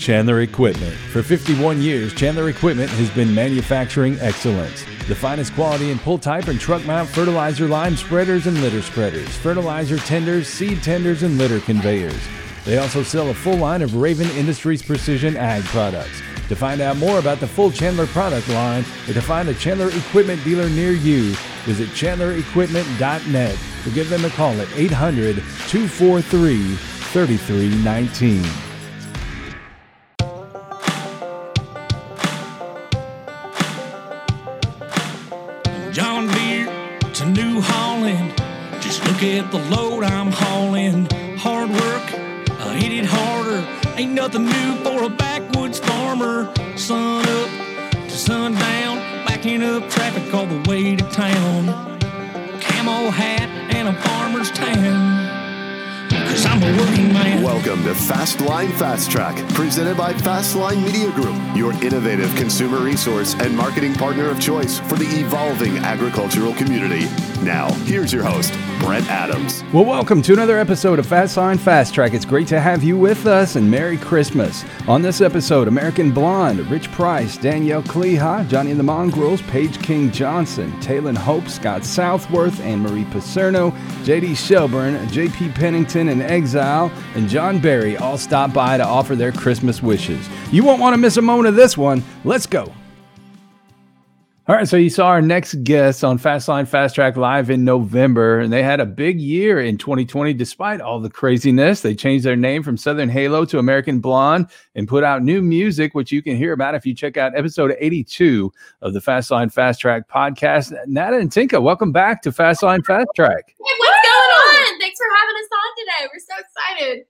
Chandler Equipment. For 51 years, Chandler Equipment has been manufacturing excellence. The finest quality in pull type and truck mount fertilizer lime spreaders and litter spreaders, fertilizer tenders, seed tenders, and litter conveyors. They also sell a full line of Raven Industries precision ag products. To find out more about the full Chandler product line or to find a Chandler Equipment dealer near you, visit chandlerequipment.net or give them a call at 800 243 3319. At the load I'm hauling. Hard work, I hit it harder. Ain't nothing new for a backwoods farmer. Sun up to sundown, backing up traffic all the way to town. Camo hat and a farmer's tan. I'm a working man. Welcome to Fast Line Fast Track, presented by Fastline Media Group, your innovative consumer resource and marketing partner of choice for the evolving agricultural community. Now, here's your host, Brent Adams. Well, welcome to another episode of Fast Line Fast Track. It's great to have you with us and Merry Christmas. On this episode, American Blonde, Rich Price, Danielle Kleha, Johnny and the Mongrels, Paige King Johnson, Taylor Hope, Scott Southworth, Anne Marie Pacerno, JD Shelburne, JP Pennington and Exile, and John Barry all stop by to offer their Christmas wishes. You won't want to miss a moment of this one. Let's go. All right, so you saw our next guest on Fastline Fast Track live in November, and they had a big year in 2020 despite all the craziness. They changed their name from Southern Halo to American Blonde and put out new music, which you can hear about if you check out episode 82 of the Fastline Fast Track podcast. Nata and Tinka, welcome back to Fastline Fast Track. Hey, what's going on? Thanks for having us on today. We're so excited.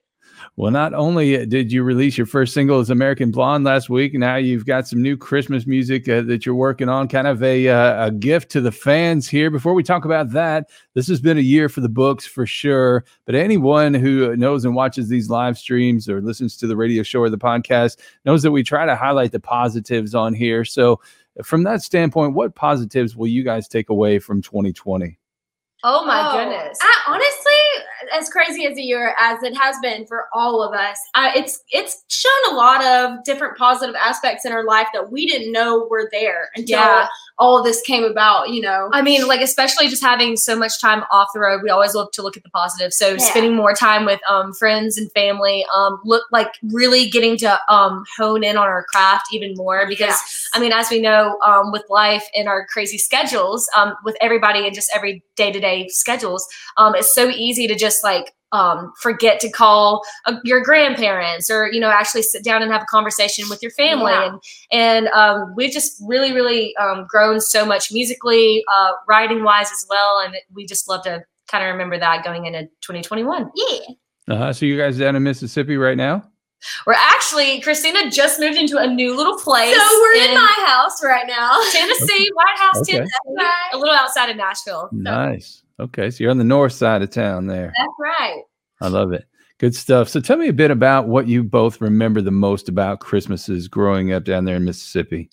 Well, not only did you release your first single as American Blonde last week, now you've got some new Christmas music uh, that you're working on, kind of a, uh, a gift to the fans here. Before we talk about that, this has been a year for the books for sure. But anyone who knows and watches these live streams or listens to the radio show or the podcast knows that we try to highlight the positives on here. So, from that standpoint, what positives will you guys take away from 2020? Oh my Oh, goodness. I, honestly, as crazy as a year as it has been for all of us, I, it's it's shown a lot of different positive aspects in our life that we didn't know were there until Yeah. All of this came about. You know, I mean, like especially just having so much time off the road, we always love to look at the positive. So Yeah. spending more time with um, friends and family, um, look like really getting to um, hone in on our craft even more because Yes. I mean, as we know, um, with life and our crazy schedules, um, with everybody and just every day to day schedules, um, it's so easy to just like um, forget to call uh, your grandparents or you know actually sit down and have a conversation with your family Yeah. and and um, we've just really really um, grown so much musically, uh, writing wise as well, and we just love to kind of remember that going into 2021. yeah. Uh-huh. So, you guys down in Mississippi right now? We're actually Christina just moved into a new little place. So we're in my house right now. Tennessee, White House, Okay. Tennessee, a little outside of Nashville. Nice. Okay. So, you're on the north side of town there. That's right. I love it. Good stuff. So tell me a bit about what you both remember the most about Christmases growing up down there in Mississippi.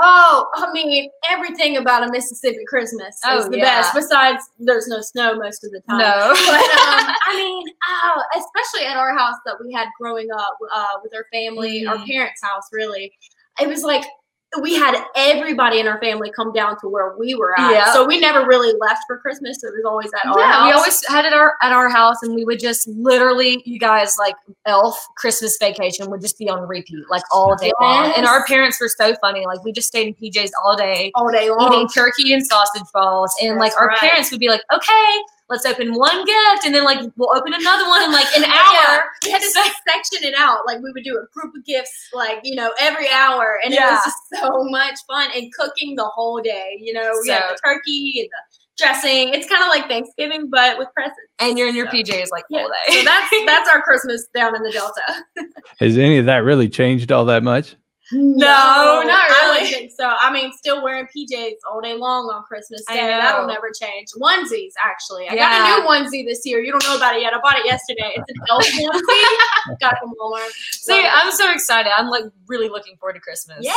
Oh, I mean, everything about a Mississippi Christmas Oh, is the yeah. best. Besides, there's no snow most of the time. No. but um, I mean, oh, especially at our house that we had growing up uh, with our family, our Mhm. parents' house, really, it was like we had everybody in our family come down to where we were at. Yeah. So we never really left for Christmas. It was always at our yeah, house. we always had it our, at our house, and we would just literally, you guys, like Elf Christmas Vacation would just be on repeat, like all day long. And our parents were so funny; like we just stayed in PJs all day, all day long. eating turkey and sausage balls, and like our right. parents would be like, "Okay, let's open one gift, and then like we'll open another one in like an Yeah, hour." we had to section it out. Like we would do a group of gifts, like you know, every hour, and it was just so much fun. And cooking the whole day, you know, we had the turkey and the dressing. It's kind of like Thanksgiving, but with presents. And you're in your So, PJs like Yeah, all day. so that's that's our Christmas down in the Delta. Has any of that really changed all that much? No, not I don't really. think so. I mean, still wearing PJs all day long on Christmas I Day. That'll never change. Onesies, actually. I Yeah. got a new onesie this year. You don't know about it yet. I bought it yesterday. It's an elf onesie. got it from Walmart. See, Love it. I'm so excited. I'm like really looking forward to Christmas. yeah.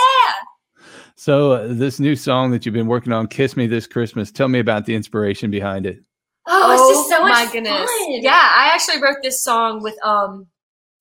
So uh, this new song that you've been working on, "Kiss Me This Christmas," tell me about the inspiration behind it. Oh, it's just so much my goodness. fun. Yeah, I actually wrote this song with um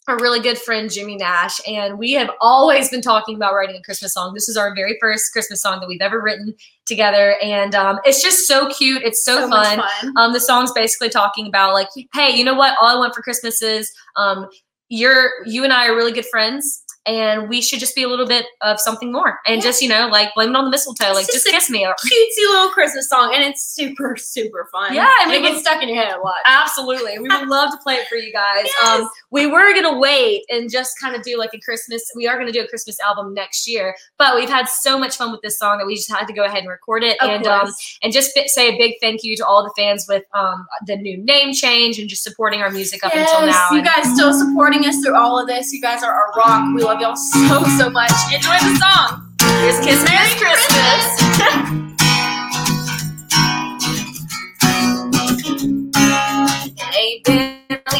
our really good friend Jimmy Nash, and we have always been talking about writing a Christmas song. This is our very first Christmas song that we've ever written together, and um, it's just so cute. It's so, So fun. fun. Um, the song's basically talking about like, hey, you know what? All I want for Christmas is um, you're you and I are really good friends. And we should just be a little bit of something more, and Yeah. just you know, like blame it on the mistletoe, like It's just just a kiss me. Cutesy little Christmas song, and it's super, super fun. Yeah, I and mean, it gets stuck in your head a lot. Absolutely. We would love to play it for you guys. Yes. Um, we were going to wait and just kind of do like a Christmas. We are going to do a Christmas album next year, but we've had so much fun with this song that we just had to go ahead and record it. Of and um, course. and just say a big thank you to all the fans with um, the new name change and just supporting our music up yes, until now. you And guys still supporting us through all of this. You guys are our rock. We love y'all so, so much. Enjoy the song. here's Kiss Merry Merry Christmas.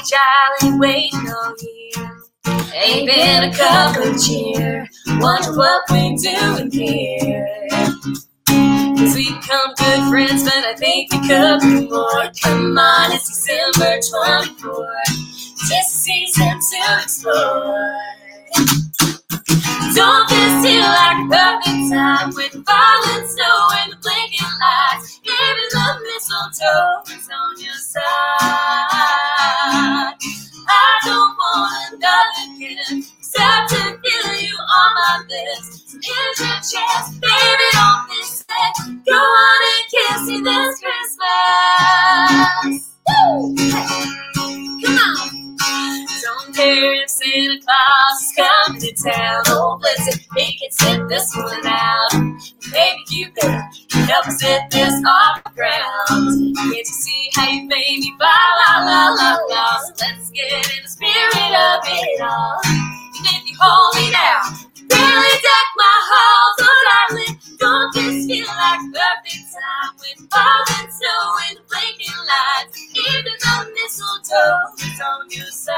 jolly waiting on you. Ain't been a cup of cheer. Wonder what we doing here. Cause we become good friends, but I think we could be more. Come on, it's December 24. Just season to explore. Don't this feel like a perfect time with falling snow and the blinking lights? Mistletoe is on your side. I don't want another gift except to feel you on my lips. So here's your chance, baby, don't miss it. Go on and kiss me this Christmas. Woo! Come on. Santa Claus is coming to town. Oh, it, he can sit this one out. Maybe you could help us get this off the ground. Can't you see how you made me? La la la la. So let's get in the spirit of it all. And if you hold me now, really deck my halls. Don't this feel like perfect time with falling snow and blinking lights? Even the mistletoe is on your side.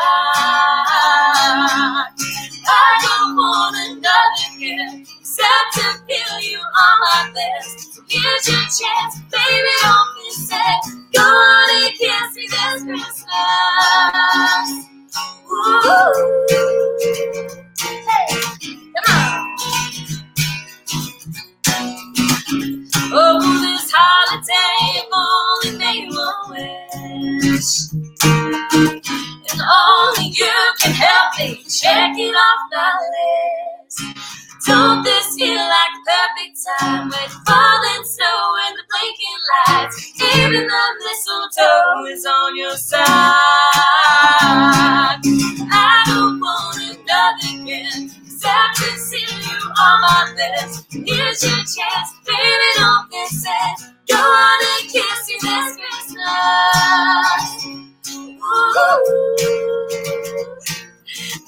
I don't want another gift except to feel you on my lips. So here's your chance, baby, don't miss it. Go on and kiss me this Christmas. Ooh. Oh, this holiday, if only made one wish. And only you can help me check it off the list. Don't this feel like a perfect time with falling snow and the blinking lights? Even the mistletoe is on your side. I don't want another gift except to see you on my lips. Here's your chance, baby, don't miss it. Go on and kiss me this Christmas. Ooh.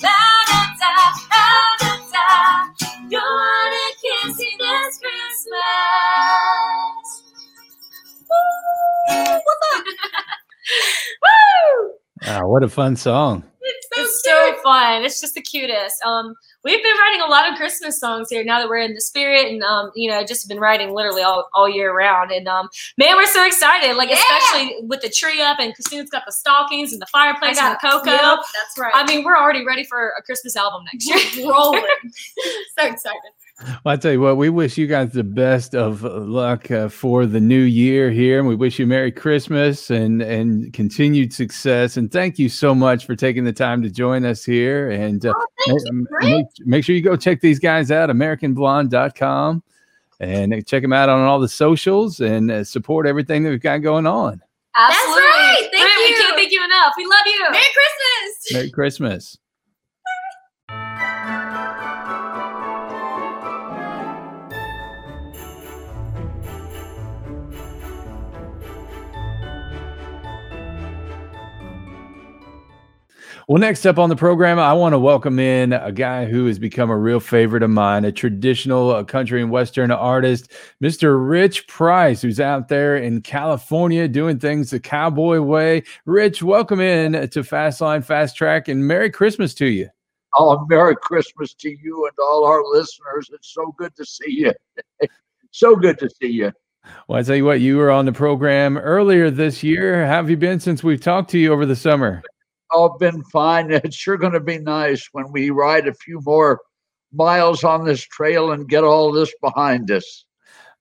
La da da, la da da. Go on and kiss me this Christmas. Woo! What's up? Woo! Ah, what a fun song. It's so it's so fun. It's just the cutest. Um, we've been writing a lot of Christmas songs here now that we're in the spirit, and um, you know, just been writing literally all, all year round. And um, man, we're so excited! Like Yeah. especially with the tree up, and Christina's got the stockings and the fireplace and the cocoa. Yep, that's right. I mean, we're already ready for a Christmas album next year. rolling. so excited. Well, I tell you what, we wish you guys the best of luck uh, for the new year here, and we wish you Merry Christmas and and continued success. And thank you so much for taking the time to join us here. And uh, Oh, thank ma- you, make, make sure you go check these guys out, AmericanBlonde.com, and check them out on all the socials and uh, support everything that we've got going on. Absolutely. right. Thank Brent, We you. can't thank you enough. We love you. Merry Christmas. Merry Christmas. Well, next up on the program, I want to welcome in a guy who has become a real favorite of mine, a traditional uh, country and western artist, Mr. Rich Price, who's out there in California doing things the cowboy way. Rich, welcome in to Fastline Fast Track and Merry Christmas to you. Oh, Merry Christmas to you and all our listeners. It's so good to see you. so good to see you. Well, I tell you what, you were on the program earlier this year. How have you been since we've talked to you over the summer? Oh, been fine. It's sure going to be nice when we ride a few more miles on this trail and get all this behind us.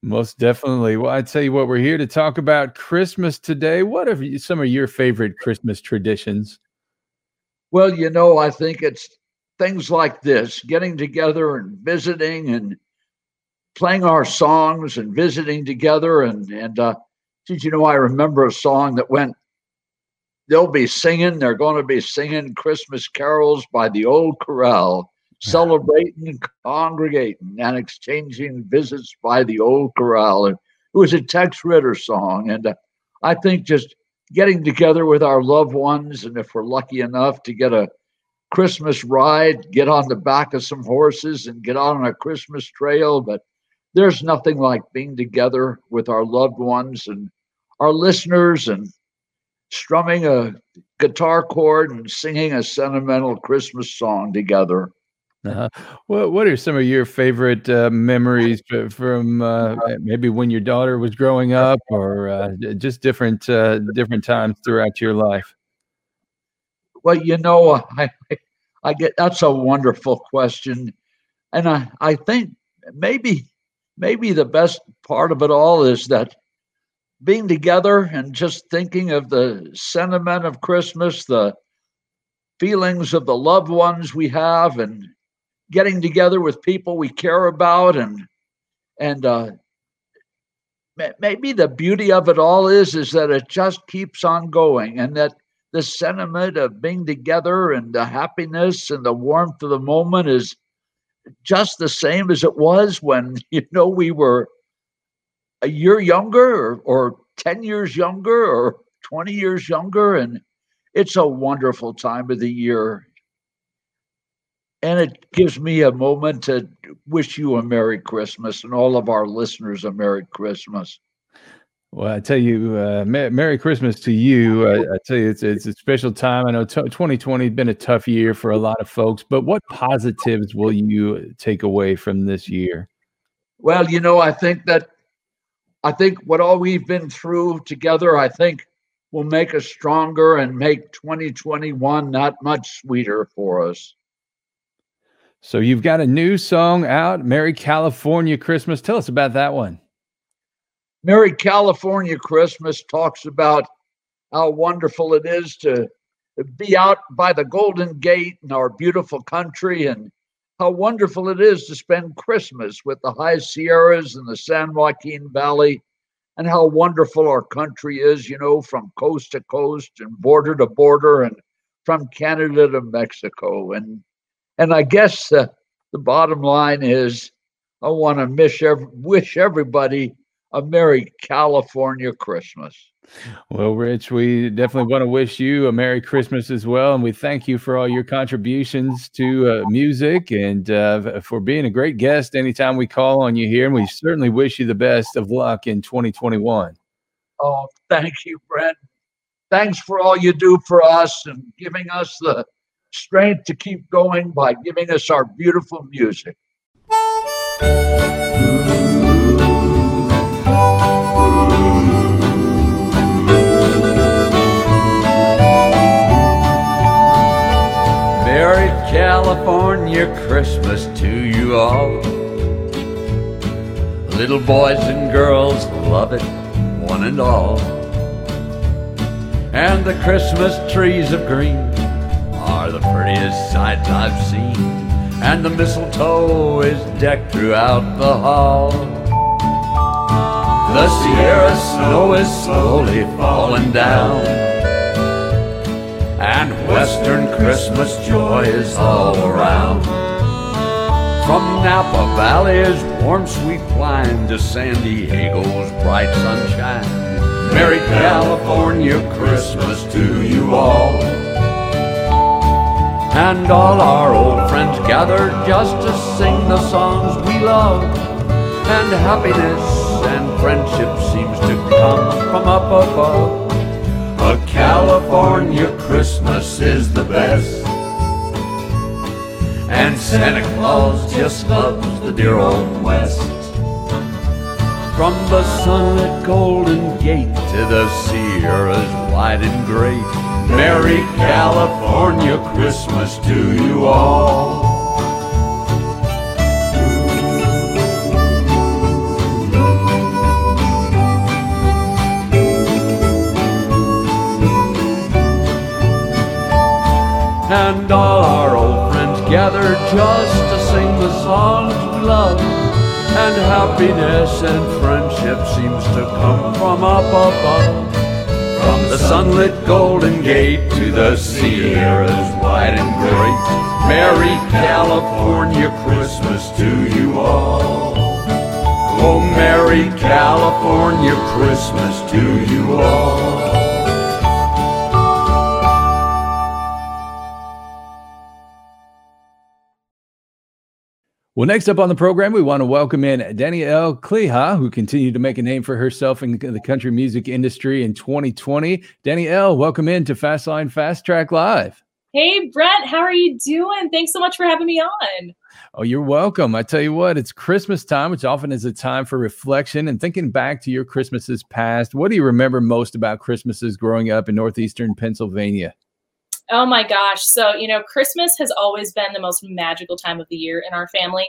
Most definitely. Well, I tell you what, we're here to talk about Christmas today. What are some of your favorite Christmas traditions? Well, you know, I think it's things like this getting together and visiting and playing our songs and visiting together. And, and, uh, did you know, I remember a song that went, they'll be singing, they're going to be singing Christmas carols by the old corral, celebrating, congregating, and exchanging visits by the old corral. And it was a Tex Ritter song. And uh, I think just getting together with our loved ones, and if we're lucky enough to get a Christmas ride, get on the back of some horses and get on a Christmas trail. But there's nothing like being together with our loved ones and our listeners and strumming a guitar chord and singing a sentimental Christmas song together. Uh-huh. What What are some of your favorite uh, memories from uh, maybe when your daughter was growing up, or uh, just different uh, different times throughout your life? Well, you know, I I get that's a wonderful question, and I I think maybe maybe the best part of it all is that being together and just thinking of the sentiment of Christmas, the feelings of the loved ones we have, and getting together with people we care about, and and uh, maybe the beauty of it all is is that it just keeps on going, and that the sentiment of being together and the happiness and the warmth of the moment is just the same as it was when you know we were a year younger or, or 10 years younger or 20 years younger and it's a wonderful time of the year and it gives me a moment to wish you a merry christmas and all of our listeners a merry christmas Well, I tell you, uh, Mer- Merry Christmas to you. I, I tell you, it's it's a special time. I know t- 2020 has been a tough year for a lot of folks, but what positives will you take away from this year? Well, you know, I think that I think what all we've been through together, I think will make us stronger and make 2021 not much sweeter for us. So you've got a new song out, "Merry California Christmas." Tell us about that one. Merry California Christmas talks about how wonderful it is to be out by the Golden Gate in our beautiful country and how wonderful it is to spend Christmas with the high Sierras and the San Joaquin Valley and how wonderful our country is, you know, from coast to coast and border to border and from Canada to Mexico. And and I guess the, the bottom line is I want to miss ev- wish everybody a Merry California Christmas. Well, Rich, we definitely want to wish you a Merry Christmas as well. And we thank you for all your contributions to uh, music and uh, for being a great guest anytime we call on you here. And we certainly wish you the best of luck in 2021. Oh, thank you, Brent. Thanks for all you do for us and giving us the strength to keep going by giving us our beautiful music. California Christmas to you all. Little boys and girls love it, one and all. And the Christmas trees of green are the prettiest sight I've seen. And the mistletoe is decked throughout the hall. The Sierra snow is slowly falling down. And Western Christmas joy is all around. From Napa Valley's warm sweet pine to San Diego's bright sunshine. Merry California Christmas to you all. And all our old friends gathered just to sing the songs we love. And happiness and friendship seems to come from up above. A California Christmas is the best. And Santa Claus just loves the dear old West. From the sunlit Golden Gate to the Sierras wide and great. Merry California Christmas to you all. And all our old friends gather just to sing the songs we love. And happiness and friendship seems to come from up above. From the sunlit Golden Gate to the Sierras wide and great. Merry California Christmas to you all. Oh, Merry California Christmas to you all. Well, next up on the program, we want to welcome in Danielle Kleha, who continued to make a name for herself in the country music industry in 2020. Danielle, welcome in to Fastline Fast Track Live. Hey, Brett, how are you doing? Thanks so much for having me on. Oh, you're welcome. I tell you what, it's Christmas time, which often is a time for reflection and thinking back to your Christmases past. What do you remember most about Christmases growing up in Northeastern Pennsylvania? Oh my gosh. So, you know, Christmas has always been the most magical time of the year in our family.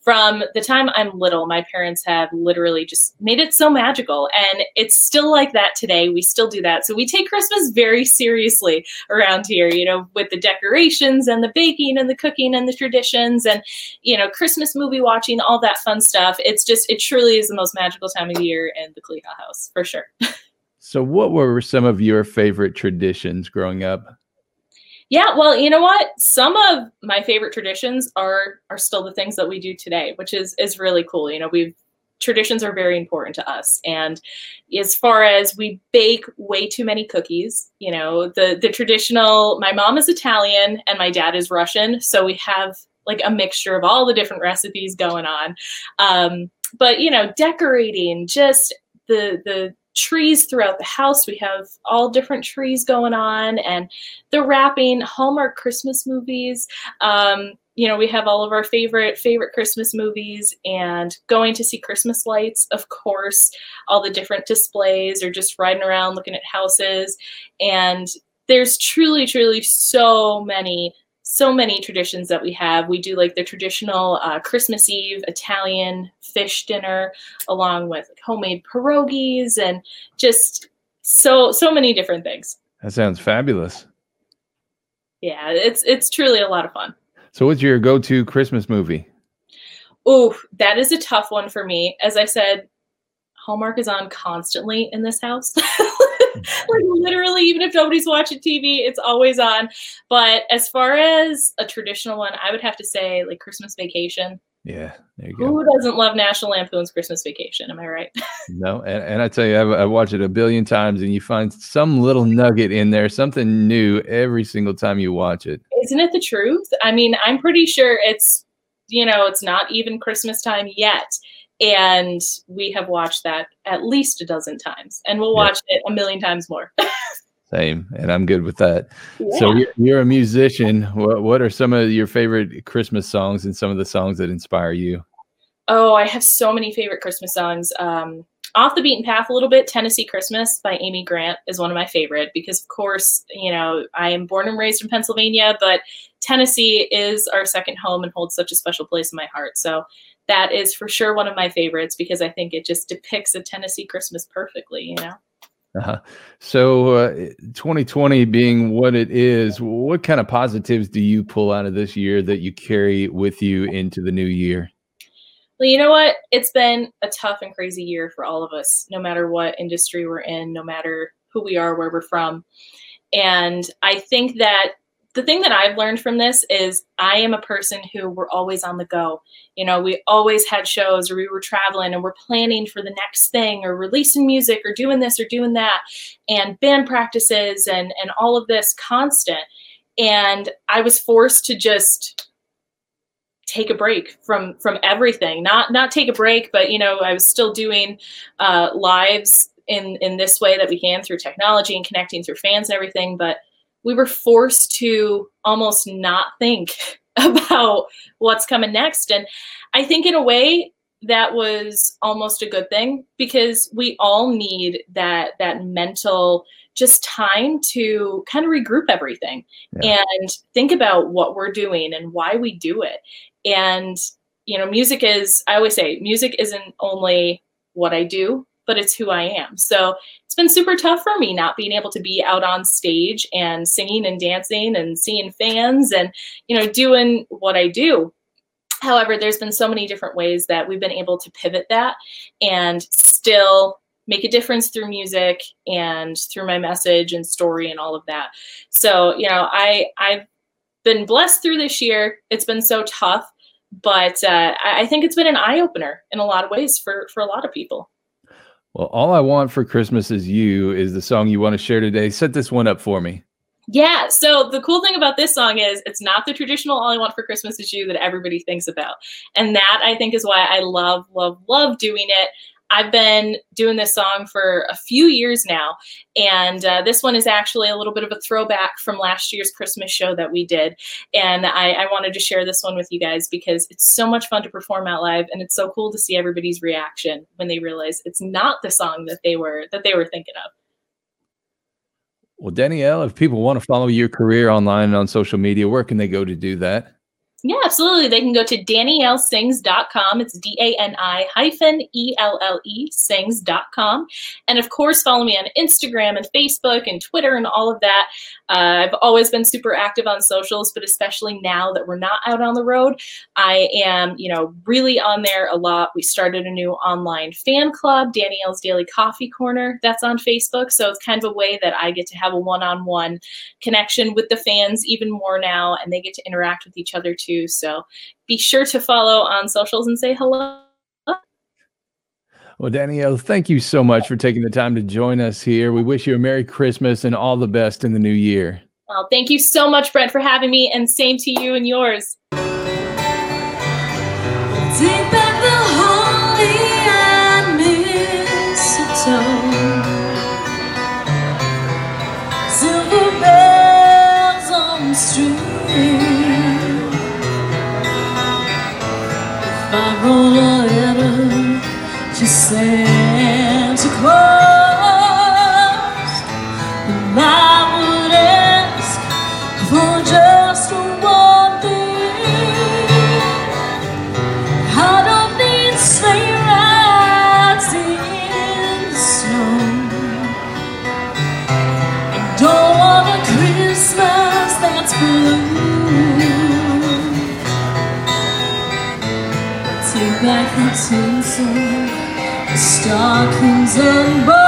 From the time I'm little, my parents have literally just made it so magical. And it's still like that today. We still do that. So we take Christmas very seriously around here, you know, with the decorations and the baking and the cooking and the traditions and, you know, Christmas movie watching, all that fun stuff. It's just, it truly is the most magical time of the year in the Kleha house, for sure. so, what were some of your favorite traditions growing up? Yeah, well, you know what? Some of my favorite traditions are are still the things that we do today, which is is really cool. You know, we've traditions are very important to us and as far as we bake way too many cookies you know the the traditional my mom is italian and my dad is russian so we have like a mixture of all the different recipes going on um, but you know decorating just the the trees throughout the house. We have all different trees going on, and the wrapping, Hallmark Christmas movies. Um, you know, we have all of our favorite favorite Christmas movies, and going to see Christmas lights, of course. All the different displays, or just riding around looking at houses, and there's truly, truly so many so many traditions that we have. We do like the traditional uh, Christmas Eve Italian fish dinner, along with homemade pierogies and just so so many different things. That sounds fabulous. Yeah, it's it's truly a lot of fun. So, what's your go-to Christmas movie? Oh, that is a tough one for me. As I said, Hallmark is on constantly in this house. like literally, even if nobody's watching TV, it's always on. But as far as a traditional one, I would have to say like Christmas Vacation. Yeah, there you go. Who doesn't love National Lampoon's Christmas Vacation? Am I right? no, and, and I tell you, I've, I've watched it a billion times, and you find some little nugget in there, something new every single time you watch it. Isn't it the truth? I mean, I'm pretty sure it's, you know, it's not even Christmas time yet, and we have watched that at least a dozen times and we'll watch it a million times more. Same and i'm good with that. Yeah. so you're, you're, a musician. What, what are some of your favorite christmas songs and some of the songs that inspire you? Oh i have so many favorite christmas songs. Um, off the beaten path a little bit tennessee christmas by amy grant is one of my favorite because of course you know i am born and raised in pennsylvania but tennessee is our second home and holds such a special place in my heart. So that is for sure one of my favorites because I think it just depicts a Tennessee Christmas perfectly, you know. Uh-huh. So, uh, 2020 being what it is, what kind of positives do you pull out of this year that you carry with you into the new year? Well, you know what? It's been a tough and crazy year for all of us, no matter what industry we're in, no matter who we are, where we're from. And I think that the thing that I've learned from this is I am a person who we're always on the go. You know, we always had shows or we were traveling and we're planning for the next thing or releasing music or doing this or doing that and band practices and and all of this constant. And I was forced to just take a break from from everything. Not not take a break, but you know, I was still doing uh, lives in in this way that we can through technology and connecting through fans and everything, but we were forced to almost not think about what's coming next. And I think, in a way, that was almost a good thing because we all need that that mental just time to kind of regroup everything Yeah. and think about what we're doing and why we do it. And you know, music is I always say music isn't only what I do, but it's who I am. So it's been super tough for me not being able to be out on stage and singing and dancing and seeing fans and you know doing what I do. However, there's been so many different ways that we've been able to pivot that and still make a difference through music and through my message and story and all of that. So, you know, I I've been blessed through this year. It's been so tough, but uh, I think it's been an eye opener in a lot of ways for for a lot of people. Well, all I want for Christmas is you is the song you want to share today. Set this one up for me. Yeah. So the cool thing about this song is it's not the traditional "All I Want for Christmas Is You" that everybody thinks about, and that I think is why I love, love, love doing it. I've been doing this song for a few years now, and uh, this one is actually a little bit of a throwback from last year's Christmas show that we did. And I, I wanted to share this one with you guys because it's so much fun to perform out live, and it's so cool to see everybody's reaction when they realize it's not the song that they were that they were thinking of. Well, Danielle, if people want to follow your career online and on social media, where can they go to do that? Yeah, absolutely. They can go to daniellesings.com. It's D A N I hyphen E L L E sings.com. And of course, follow me on Instagram and Facebook and Twitter and all of that. Uh, I've always been super active on socials, but especially now that we're not out on the road, I am, you know, really on there a lot. We started a new online fan club, Danielle's Daily Coffee Corner, that's on Facebook. So it's kind of a way that I get to have a one on one connection with the fans even more now, and they get to interact with each other too. So be sure to follow on socials and say hello. Well, Danielle, thank you so much for taking the time to join us here. We wish you a Merry Christmas and all the best in the new year. Well, thank you so much, Brent, for having me, and same to you and yours. Roll a letter to Santa Claus, stockings and bows.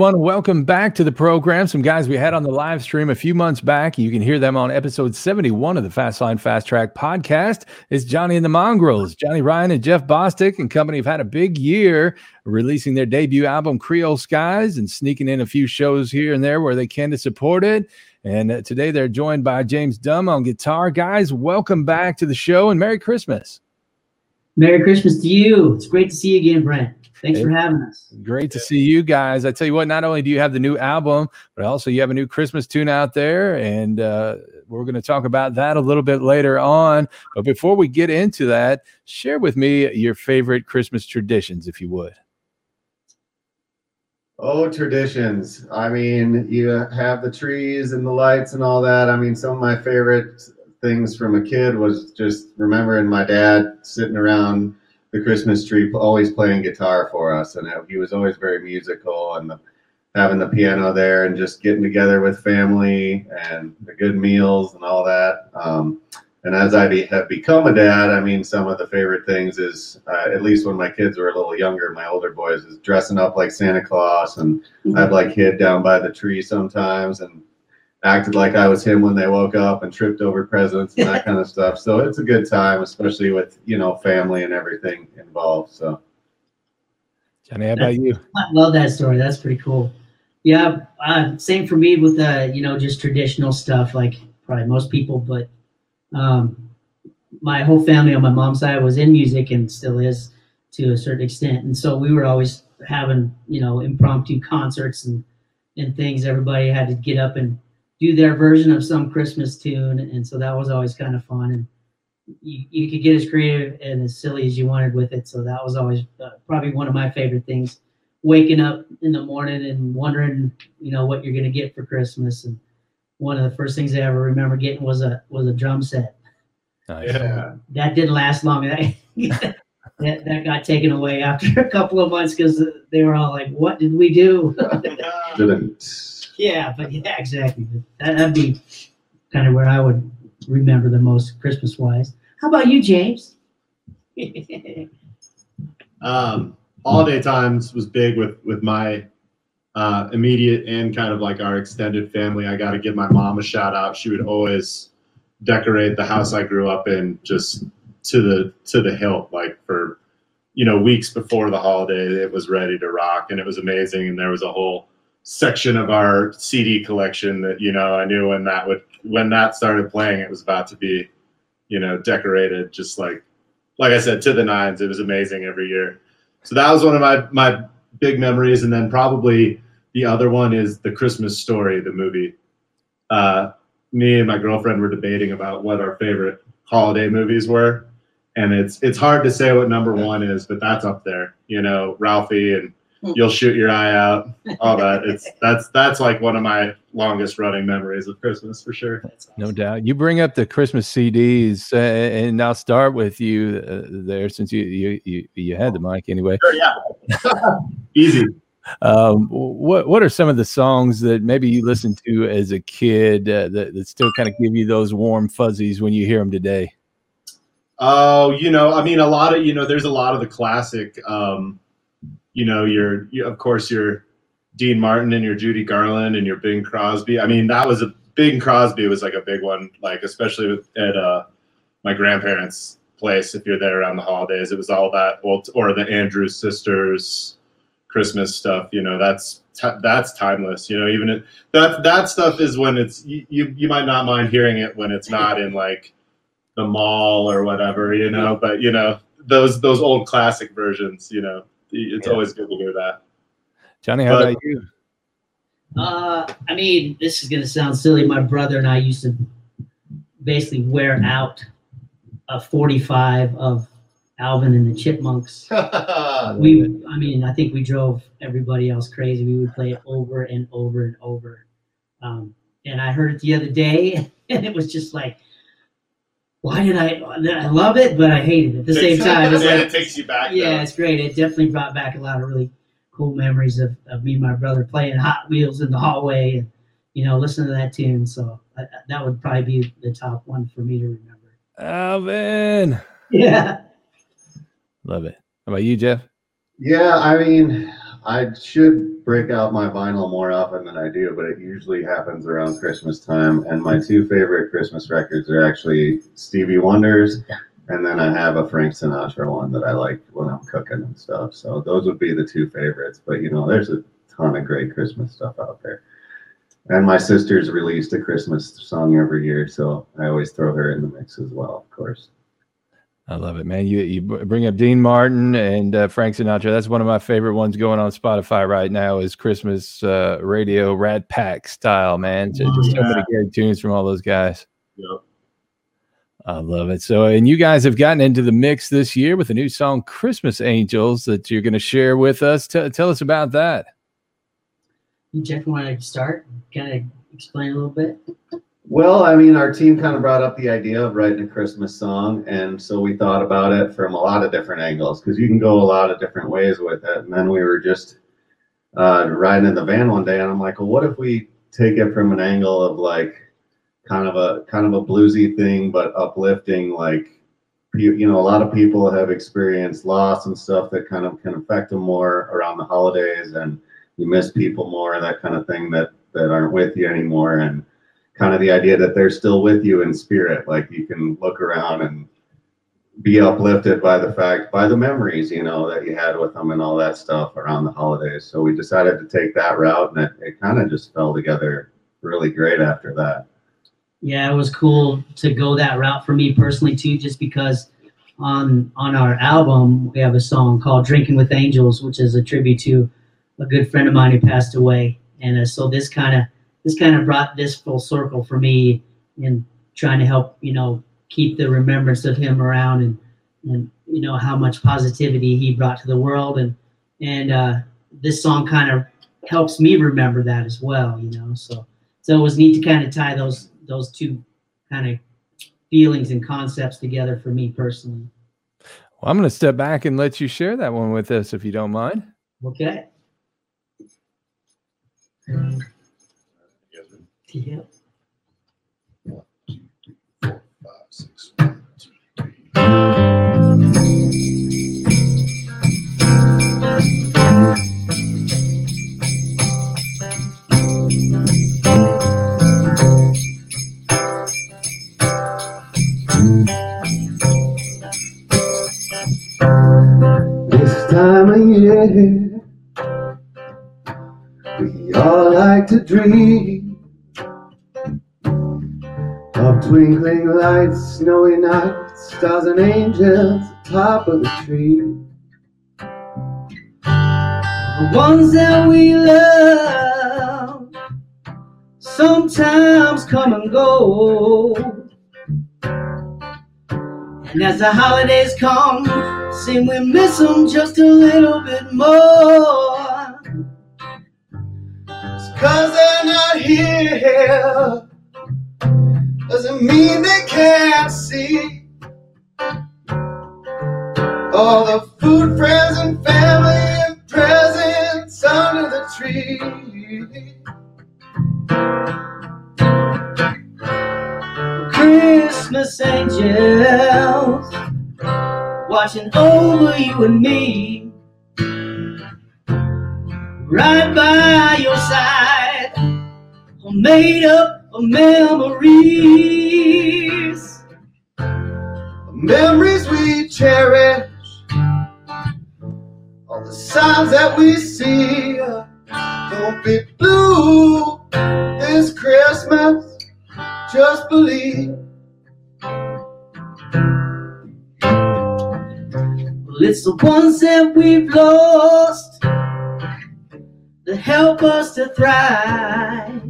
To welcome back to the program some guys we had on the live stream a few months back. You can hear them on episode 71 of the Fast Line Fast Track podcast. It's Johnny and the Mongrels. Johnny Ryan and Jeff Bostic and company have had a big year releasing their debut album, Creole Skies, and sneaking in a few shows here and there where they can to support it. And uh, today they're joined by James Dumb on guitar. Guys, welcome back to the show and Merry Christmas. Merry Christmas to you. It's great to see you again, Brent. Thanks for having us. Great to see you guys. I tell you what, not only do you have the new album, but also you have a new Christmas tune out there, and uh, we're going to talk about that a little bit later on. But before we get into that, share with me your favorite Christmas traditions, if you would. Oh, traditions. I mean, you have the trees and the lights and all that. I mean, some of my favorite things from a kid was just remembering my dad sitting around the Christmas tree, always playing guitar for us. And he was always very musical and the, having the piano there and just getting together with family and the good meals and all that. Um, and as I be, have become a dad, I mean, some of the favorite things is, uh, at least when my kids were a little younger, my older boys is dressing up like Santa Claus, and I'd like hid down by the tree sometimes and acted like I was him when they woke up and tripped over presents and that kind of stuff. So it's a good time, especially with you know family and everything involved. So Johnny, how about you? I love that story. That's pretty cool. Yeah, uh, same for me with uh, you know just traditional stuff like probably most people, but um, my whole family on my mom's side was in music and still is to a certain extent, and so we were always having you know impromptu concerts and and things. Everybody had to get up and do their version of some Christmas tune, and so that was always kind of fun. And you, you could get as creative and as silly as you wanted with it. So that was always uh, probably one of my favorite things. Waking up in the morning and wondering, you know, what you're going to get for Christmas. And one of the first things I ever remember getting was a was a drum set. yeah, That didn't last long. That that, that got taken away after a couple of months because they were all like, "What did we do?" didn't Yeah, but yeah, exactly. That, that'd be kind of where I would remember the most Christmas wise. How about you, James? um, holiday times was big with with my uh, immediate and kind of like our extended family. I got to give my mom a shout out. She would always decorate the house I grew up in just to the to the hilt, like for you know weeks before the holiday. It was ready to rock, and it was amazing. And there was a whole section of our CD collection that you know I knew when that would when that started playing, it was about to be you know decorated just like like I said to the nines. It was amazing every year. So that was one of my my big memories, and then probably the other one is the Christmas Story, the movie. Uh, me and my girlfriend were debating about what our favorite holiday movies were, and it's it's hard to say what number one is, but that's up there. You know, Ralphie and You'll Shoot Your Eye Out, all that. It's that's that's like one of my longest running memories of Christmas for sure. No doubt. You bring up the Christmas CDs, uh, and I'll start with you uh, there since you, you you you had the mic anyway. Sure, yeah, easy. Um, what what are some of the songs that maybe you listened to as a kid uh, that, that still kind of give you those warm fuzzies when you hear them today? Oh, you know, I mean, a lot of you know, there's a lot of the classic. Um, you know, your you, of course your Dean Martin and your Judy Garland and your Bing Crosby. I mean, that was a Bing Crosby was like a big one, like especially at uh, my grandparents' place. If you're there around the holidays, it was all that. Well, or the Andrews sisters Christmas stuff. You know, that's that's timeless. You know, even it, that that stuff is when it's you, you you might not mind hearing it when it's not in like the mall or whatever. You know, but you know those those old classic versions. You know, it's Yeah. always good to hear that. Johnny, how But- about you? Uh, I mean, this is gonna sound silly. My brother and I used to basically wear out a 45 of Alvin and the Chipmunks. we, I mean, I think we drove everybody else crazy. We would play it over and over and over. Um, and I heard it the other day, and it was just like, why did I? I love it, but I hate it at the same time. It's yeah, like, it takes you back. yeah, though. it's great. It definitely brought back a lot of really cool memories of, of me and my brother playing Hot Wheels in the hallway and, you know, listening to that tune. So I, that would probably be the top one for me to remember. Alvin. Yeah. Love it. How about you, Jeff? Yeah, I mean, I should break out my vinyl more often than I do, but it usually happens around Christmas time. And my two favorite Christmas records are actually Stevie Wonder's, and then I have a Frank Sinatra one that I like when I'm cooking and stuff. So those would be the two favorites. But you know, there's a ton of great Christmas stuff out there. And my sister's released a Christmas song every year, so I always throw her in the mix as well, of course. I love it, man. You you bring up Dean Martin and uh, Frank Sinatra. That's one of my favorite ones going on Spotify right now. Is Christmas uh, radio Rat Pack style, man. So, just so many great tunes from all those guys. Yep. I love it. So, and you guys have gotten into the mix this year with a new song, "Christmas Angels," that you're going to share with us. T- tell us about that. You, Jeff, want to start? Kind of explain a little bit? Well, I mean, our team kind of brought up the idea of writing a Christmas song, and so we thought about it from a lot of different angles because you can go a lot of different ways with it. And then we were just uh, riding in the van one day, and I'm like, well, what if we take it from an angle of like kind of a kind of a bluesy thing, but uplifting, like you, know, a lot of people have experienced loss and stuff that kind of can affect them more around the holidays, and you miss people more, that kind of thing that that aren't with you anymore, and kind of the idea that they're still with you in spirit. Like you can look around and be uplifted by the fact, by the memories, you know, that you had with them and all that stuff around the holidays. So we decided to take that route and it, it kind of just fell together really great after that. Yeah, it was cool to go that route for me personally too, just because on on our album we have a song called "Drinking with Angels," which is a tribute to a good friend of mine who passed away, and uh, so this kind of this kind of brought this full circle for me in trying to help you know keep the remembrance of him around and and you know how much positivity he brought to the world. And and uh, this song kind of helps me remember that as well you know so so it was neat to kind of tie those those two kind of feelings and concepts together for me personally. Well, I'm going to step back and let you share that one with us, if you don't mind. okay yeah This time of year, we all like to dream twinkling lights, snowy nights, stars and angels top of the tree. the ones that we love sometimes come and go. And as the holidays come, seem we miss them just a little bit more. Cause they're not here doesn't mean they can't see all the food, friends, and family and presents under the tree. Christmas angels watching over you and me. Right by your side, made up of memories. Memories we cherish, all the signs that we see. Don't be blue this Christmas, just believe. Well, it's the ones that we've lost that help us to thrive.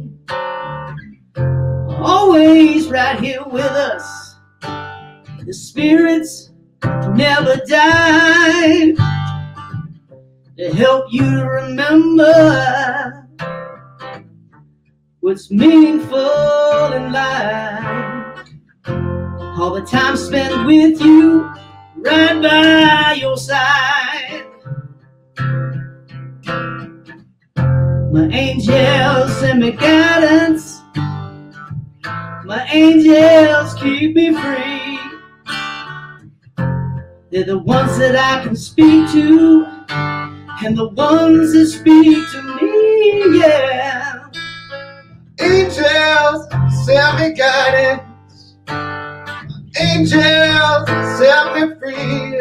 Always right here with us. The spirits never die. To help you to remember what's meaningful in life. All the time spent with you, right by your side. My angels send me guidance. My angels keep me free. They're the ones that I can speak to, and the ones that speak to me, yeah. Angels, send me guidance. Angels, set me free.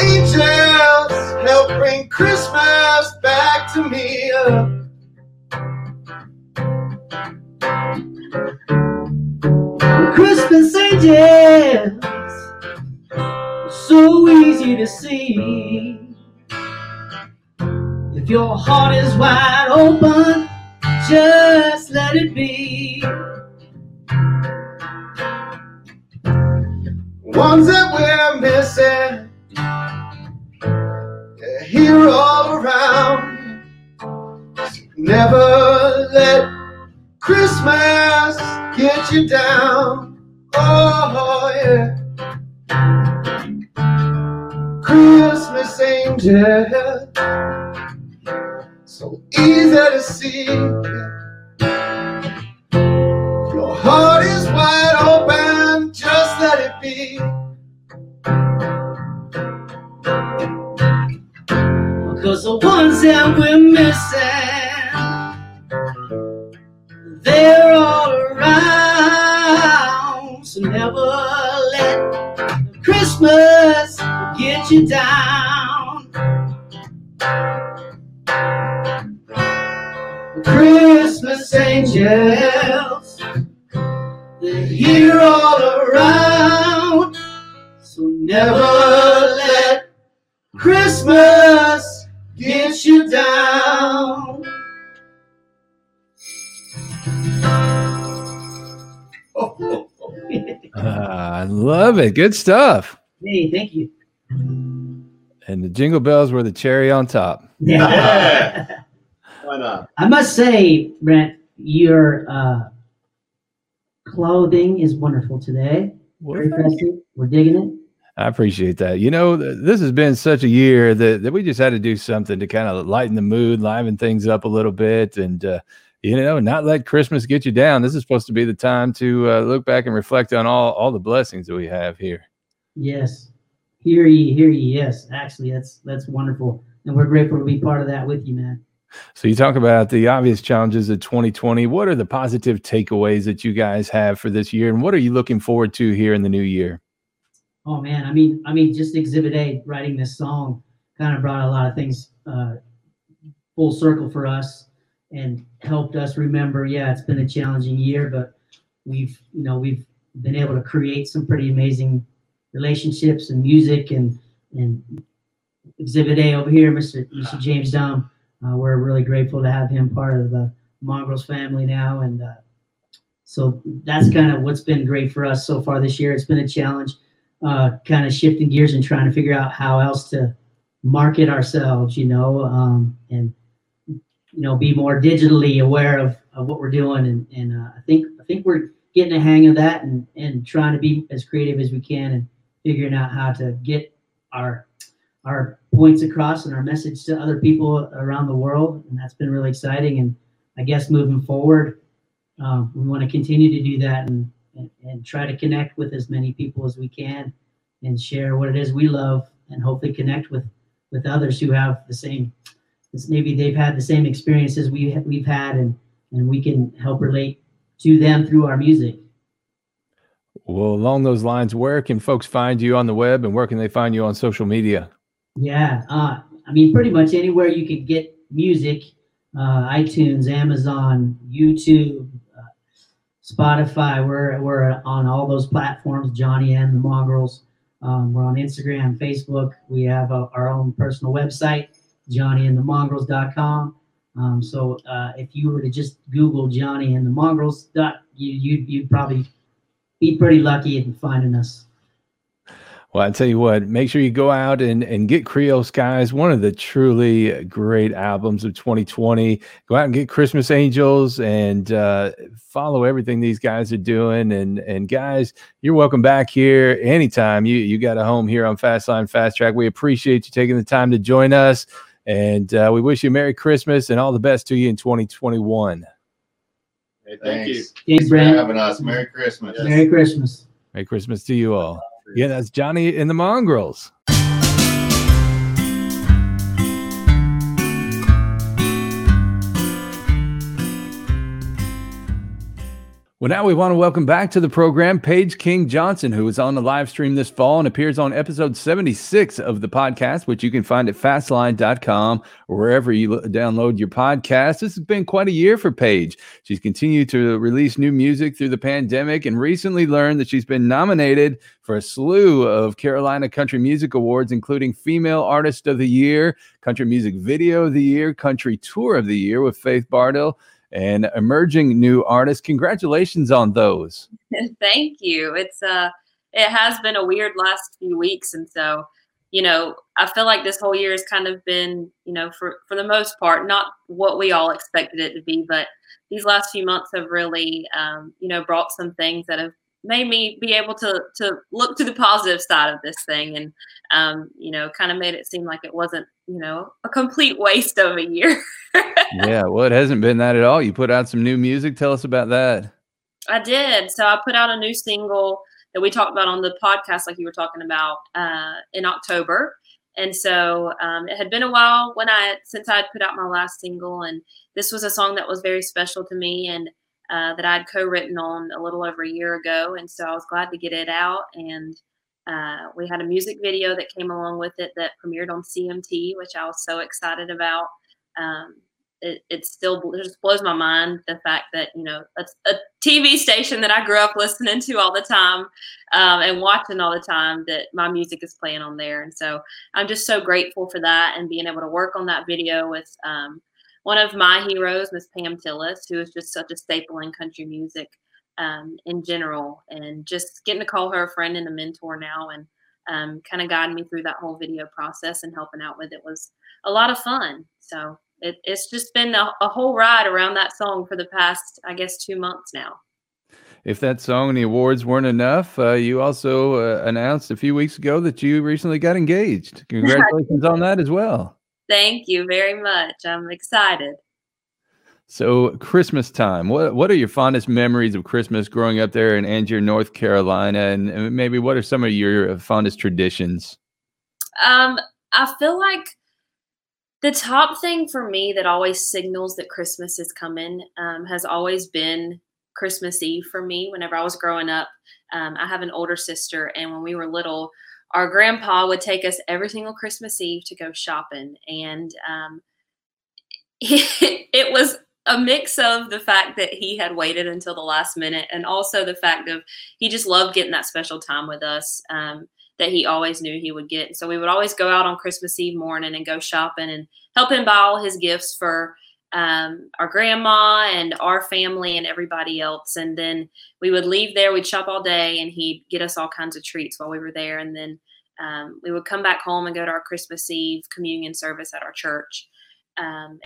Angels, help bring Christmas back to me. Christmas angels, so easy to see. If your heart is wide open, just let it be. Ones that we're missing, here all around. Never let Christmas get you down. Oh, yeah. Christmas angel, so easy to see. Your heart is wide open, just let it be. Cause the ones that we're missing, they're all around. So never let Christmas get you down. Christmas angels, they're here all around. So never let Christmas get you down. Ah, I love it. Good stuff. Hey, thank you. And the jingle bells were the cherry on top. Yeah. Why not? I must say, Brent, your uh, clothing is wonderful today. Very festive. We're digging it. I appreciate that. You know, th- this has been such a year that, that we just had to do something to kind of lighten the mood, liven things up a little bit, and uh, you know, not let Christmas get you down. This is supposed to be the time to uh, look back and reflect on all all the blessings that we have here. Yes. Hear ye, hear ye. Yes, actually, that's that's wonderful, and we're grateful to be part of that with you, man. So you talk about the obvious challenges of 2020. What are the positive takeaways that you guys have for this year, and what are you looking forward to here in the new year? Oh man, I mean, I mean, just Exhibit A writing this song kind of brought a lot of things uh, full circle for us and helped us remember. Yeah, it's been a challenging year, but we've you know we've been able to create some pretty amazing relationships and music and and Exhibit A over here, Mr. Mr. James Dom. Uh, we're really grateful to have him part of the Mongrels family now, and uh, so that's kind of what's been great for us so far this year. It's been a challenge, uh, kind of shifting gears and trying to figure out how else to market ourselves, you know, um, and you know, be more digitally aware of, of what we're doing. And, and uh, I think I think we're getting a hang of that and and trying to be as creative as we can and figuring out how to get our our points across and our message to other people around the world. And that's been really exciting. And I guess moving forward, um, we want to continue to do that and, and, and try to connect with as many people as we can and share what it is we love and hopefully connect with with others who have the same maybe they've had the same experiences we we've had and and we can help relate to them through our music. Well, along those lines, where can folks find you on the web, and where can they find you on social media? yeah uh i mean pretty much anywhere you can get music uh itunes amazon youtube uh, spotify we're we're on all those platforms johnny and the mongrels. Um, we're on instagram facebook. We have uh our own personal website johnnyandthemongrels.com. Um, so uh, if you were to just Google Johnny and the Mongrels, dot, you, you'd, you'd probably be pretty lucky in finding us. Well, I tell you what, make sure you go out and, and get Creole Skies, one of the truly great albums of 2020. Go out and get Christmas Angels and uh, follow everything these guys are doing. And and guys, you're welcome back here anytime. You you got a home here on Fastline Fast Track. We appreciate you taking the time to join us, and uh, we wish you a Merry Christmas and all the best to you in 2021. Hey, thank you. Thanks, Thanks for having us. Merry Christmas. Merry Christmas. Merry Christmas to you all. Yeah, that's Johnny and the Mongrels. Well, now we want to welcome back to the program Paige King Johnson, who is on the live stream this fall and appears on episode 76 of the podcast, which you can find at fastline.com or wherever you download your podcast. This has been quite a year for Paige. She's continued to release new music through the pandemic and recently learned that she's been nominated for a slew of Carolina Country Music Awards, including Female Artist of the Year, Country Music Video of the Year, Country Tour of the Year with Faith Bardell and emerging new artists. Congratulations on those. Thank you. It's uh it has been a weird last few weeks and so you know, I feel like this whole year has kind of been, you know, for for the most part, not what we all expected it to be, but these last few months have really, um, you know, brought some things that have made me be able to to look to the positive side of this thing, and um, you know, kind of made it seem like it wasn't, you know, a complete waste of a year. yeah, well, it hasn't been that at all. You put out some new music. Tell us about that. I did. So I put out a new single that we talked about on the podcast, like you were talking about, uh, in October. And so um, it had been a while when I since I had put out my last single, and this was a song that was very special to me, and uh, that I'd co-written on a little over a year ago. And so I was glad to get it out. And uh, we had a music video that came along with it that premiered on CMT, which I was so excited about. Um, it, it still bl- just blows my mind the fact that you know a, a TV station that I grew up listening to all the time um, and watching all the time that my music is playing on there, and so I'm just so grateful for that and being able to work on that video with um, one of my heroes, Miss Pam Tillis, who is just such a staple in country music um, in general, and just getting to call her a friend and a mentor now, and um, kind of guiding me through that whole video process and helping out with it was a lot of fun. So it, it's just been a, a whole ride around that song for the past, I guess, two months now. If that song and the awards weren't enough, uh, you also uh, announced a few weeks ago that you recently got engaged. Congratulations on that as well. Thank you very much. I'm excited. So, Christmas time. What what are your fondest memories of Christmas growing up there in Angier, North Carolina, and, maybe what are some of your fondest traditions? Um, I feel like the top thing for me that always signals that Christmas is coming um, has always been Christmas Eve for me. Whenever I was growing up, um, I have an older sister, and when we were little, our grandpa would take us every single Christmas Eve to go shopping, and um, it was a mix of the fact that he had waited until the last minute, and also the fact of he just loved getting that special time with us. Um, that he always knew he would get. So we would always go out on Christmas Eve morning and go shopping and help him buy all his gifts for um, our grandma and our family and everybody else. And then we would leave there, we'd shop all day, and he'd get us all kinds of treats while we were there. And then um, we would come back home and go to our Christmas Eve communion service at our church. Um,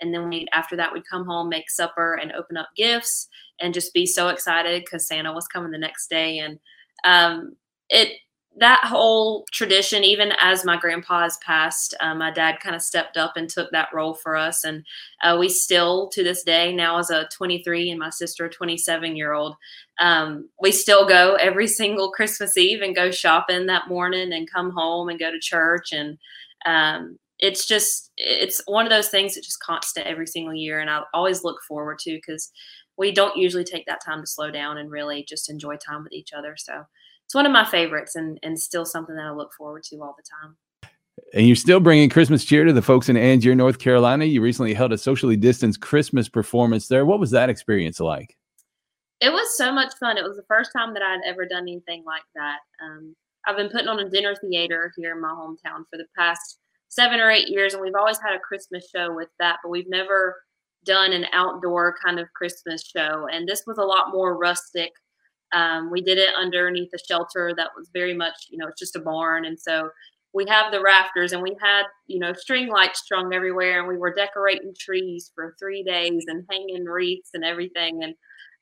and then we after that we'd come home, make supper, and open up gifts, and just be so excited because Santa was coming the next day. And um, it that whole tradition, even as my grandpa has passed, uh, my dad kind of stepped up and took that role for us. And uh, we still, to this day, now as a 23 and my sister, a 27 year old, um, we still go every single Christmas Eve and go shopping that morning and come home and go to church. And um, it's just, it's one of those things that just constant every single year. And I always look forward to because we don't usually take that time to slow down and really just enjoy time with each other. So, it's one of my favorites and, and still something that I look forward to all the time. And you're still bringing Christmas cheer to the folks in Angier, North Carolina. You recently held a socially distanced Christmas performance there. What was that experience like? It was so much fun. It was the first time that I'd ever done anything like that. Um, I've been putting on a dinner theater here in my hometown for the past seven or eight years, and we've always had a Christmas show with that, but we've never done an outdoor kind of Christmas show. And this was a lot more rustic. Um, we did it underneath a shelter that was very much, you know, it's just a barn. And so we have the rafters and we had, you know, string lights strung everywhere and we were decorating trees for three days and hanging wreaths and everything. And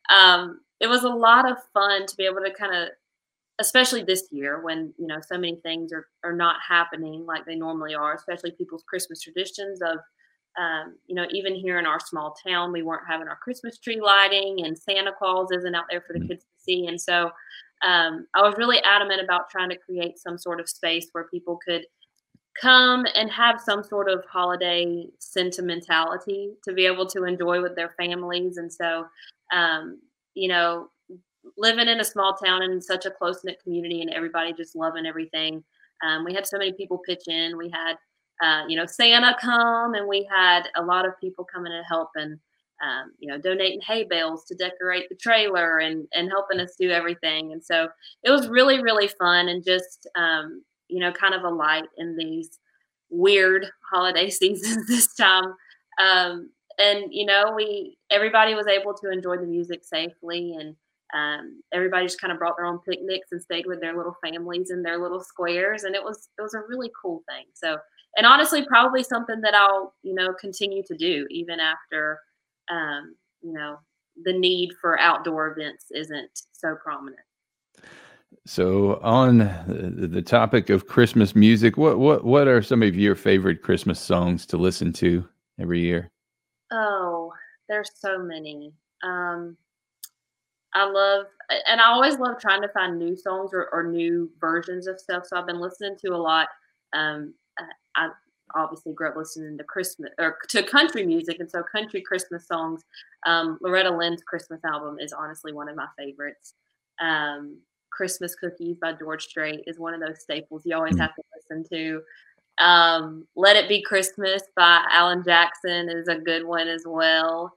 um, it was a lot of fun to be able to kind of especially this year when you know so many things are, are not happening like they normally are especially people's christmas traditions of um, you know even here in our small town we weren't having our christmas tree lighting and santa claus isn't out there for the Mm. kids to see and so um, i was really adamant about trying to create some sort of space where people could come and have some sort of holiday sentimentality to be able to enjoy with their families and so um, you know living in a small town and such a close knit community and everybody just loving everything. Um, we had so many people pitch in. We had, uh, you know, Santa come and we had a lot of people coming to help and, um, you know, donating hay bales to decorate the trailer and, and helping us do everything. And so it was really, really fun and just, um, you know, kind of a light in these weird holiday seasons this time. Um, and, you know, we, everybody was able to enjoy the music safely and, um, everybody just kind of brought their own picnics and stayed with their little families in their little squares and it was it was a really cool thing. So and honestly probably something that i'll you know continue to do even after um, you know the need for outdoor events isn't so prominent. So, on the, the topic of Christmas music, what what what are some of your favorite Christmas songs to listen to every year? oh there's so many. Um I love, and I always love trying to find new songs or, or new versions of stuff. So I've been listening to a lot. Um, I, obviously grew up listening to Christmas or to country music, and so country Christmas songs. Um, Loretta Lynn's Christmas album is honestly one of my favorites. Um, Christmas Cookies by George Strait is one of those staples you always have to listen to. Um, Let It Be Christmas by Alan Jackson is a good one as well.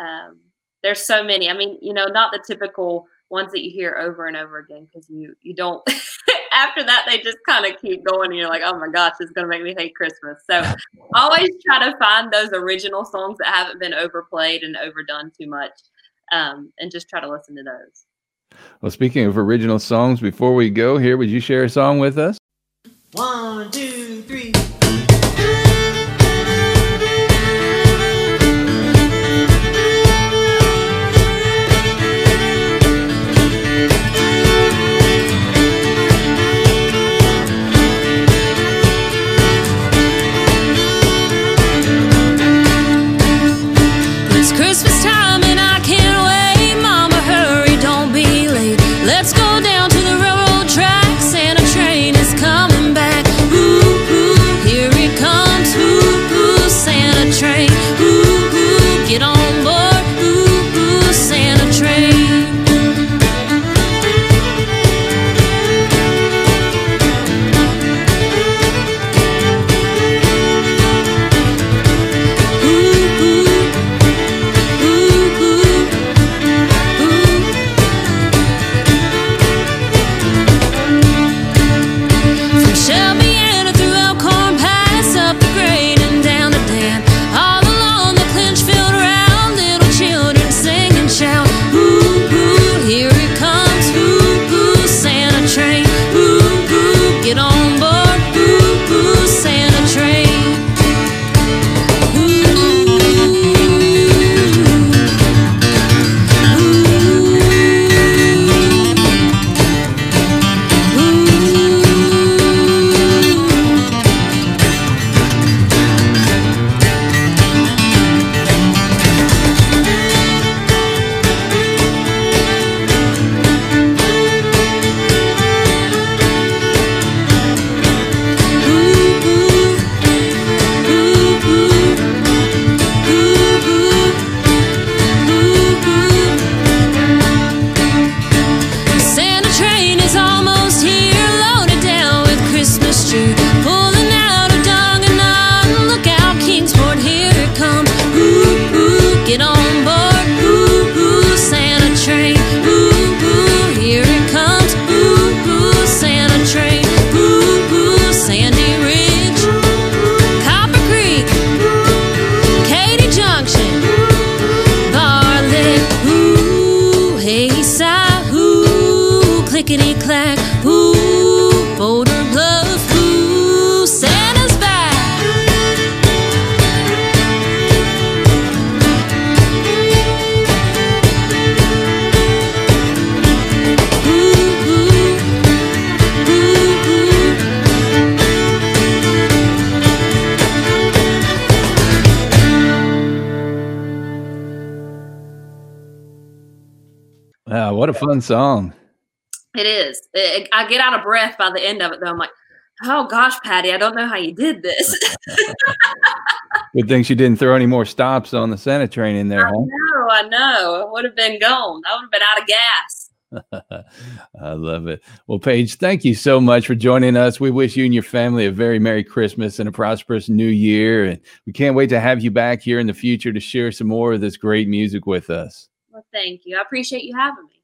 Um, there's so many. I mean, you know, not the typical ones that you hear over and over again because you you don't. after that, they just kind of keep going, and you're like, oh my gosh, it's gonna make me hate Christmas. So, always try to find those original songs that haven't been overplayed and overdone too much, um, and just try to listen to those. Well, speaking of original songs, before we go here, would you share a song with us? One, two, song. It is. It- I get out of breath by the end of it, though. I'm like, oh gosh, Patty, I don't know how you did this. Good thing she didn't throw any more stops on the Santa train in there, I huh? know, I know. I would have been gone. I would have been out of gas. I love it. Well, Paige, thank you so much for joining us. We wish you and your family a very Merry Christmas and a prosperous New Year. And we can't wait to have you back here in the future to share some more of this great music with us. Well, thank you. I appreciate you having me.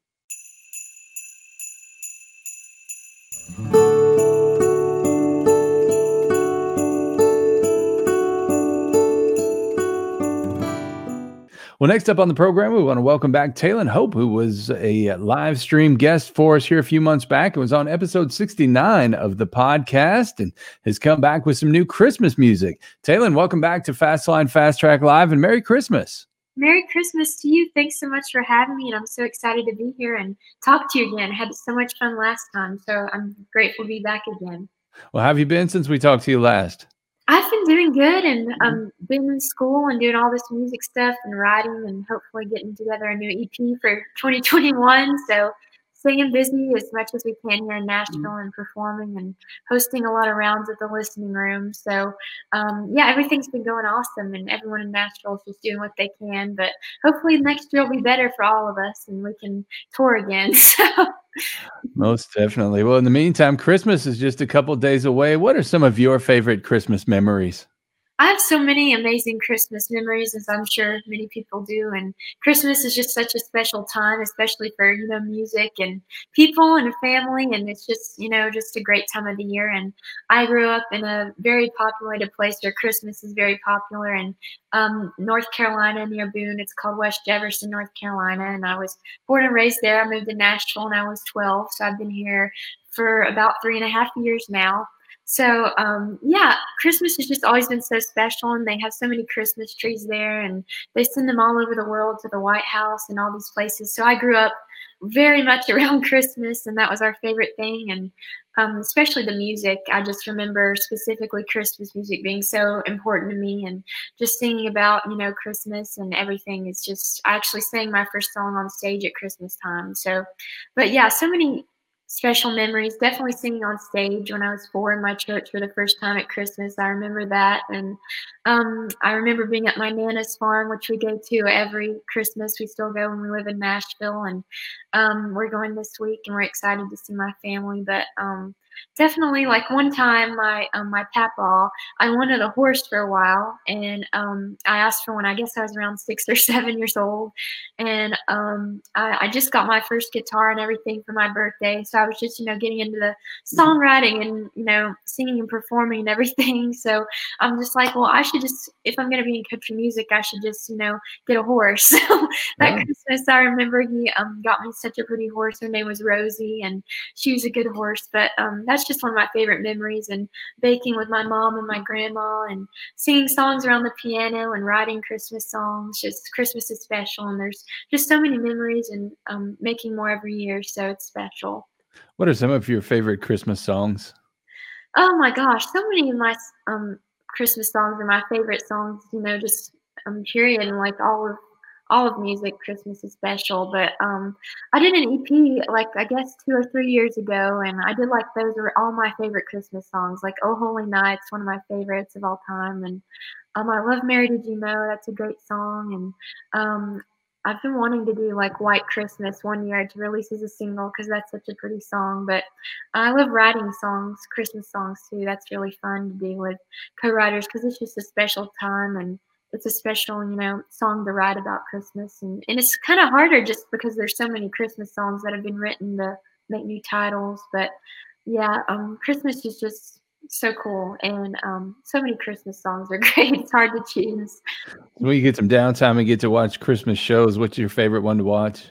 Well, next up on the program, we want to welcome back Talon Hope, who was a live stream guest for us here a few months back and was on episode 69 of the podcast and has come back with some new Christmas music. Talon, welcome back to Fastline Fast Track Live and Merry Christmas. Merry Christmas to you. Thanks so much for having me, and I'm so excited to be here and talk to you again. I had so much fun last time, so I'm grateful to be back again. Well, how have you been since we talked to you last? I've been doing good and um, been in school and doing all this music stuff and writing and hopefully getting together a new EP for 2021. So staying busy as much as we can here in Nashville and performing and hosting a lot of rounds at the listening room. So um, yeah, everything's been going awesome and everyone in Nashville is just doing what they can. But hopefully next year will be better for all of us and we can tour again. So Most definitely. Well, in the meantime, Christmas is just a couple days away. What are some of your favorite Christmas memories? I have so many amazing Christmas memories, as I'm sure many people do. And Christmas is just such a special time, especially for you know music and people and family. And it's just you know just a great time of the year. And I grew up in a very populated place where Christmas is very popular in um, North Carolina near Boone. It's called West Jefferson, North Carolina. And I was born and raised there. I moved to Nashville when I was 12, so I've been here for about three and a half years now. So um, yeah, Christmas has just always been so special, and they have so many Christmas trees there, and they send them all over the world to the White House and all these places. So I grew up very much around Christmas, and that was our favorite thing, and um, especially the music. I just remember specifically Christmas music being so important to me, and just singing about you know Christmas and everything is just. I actually sang my first song on stage at Christmas time. So, but yeah, so many special memories. Definitely singing on stage when I was four in my church for the first time at Christmas. I remember that, and um, I remember being at my nana's farm, which we go to every Christmas. We still go when we live in Nashville, and um, we're going this week, and we're excited to see my family. But um, definitely, like one time, my um, my papa, I wanted a horse for a while, and um, I asked for one. I guess I was around six or seven years old, and um, I, I just got my first guitar and everything for my birthday. So I was just, you know, getting into the songwriting and you know, singing and performing and everything. So I'm just like, well, I should just, if I'm gonna be in country music, I should just, you know, get a horse. So that Yeah. Christmas, I remember he um, got me such a pretty horse. Her name was Rosie, and she was a good horse. But um, that's just one of my favorite memories. And baking with my mom and my grandma, and singing songs around the piano and writing Christmas songs. Just Christmas is special, and there's just so many memories, and um, making more every year, so it's special. What are some of your favorite Christmas songs? Oh my gosh, so many of my um Christmas songs are my favorite songs. You know, just um period, and like all of all of music, Christmas is special. But um, I did an EP like I guess two or three years ago, and I did like those are all my favorite Christmas songs. Like Oh Holy Night's one of my favorites of all time, and um, I love Mary Did You Know? That's a great song, and um. I've been wanting to do like White Christmas one year to release as a single because that's such a pretty song. But I love writing songs, Christmas songs too. That's really fun to do with co-writers because it's just a special time and it's a special, you know, song to write about Christmas. And, and it's kind of harder just because there's so many Christmas songs that have been written to make new titles. But yeah, um, Christmas is just so cool, and um, so many Christmas songs are great. It's hard to choose. When you get some downtime and get to watch Christmas shows, what's your favorite one to watch?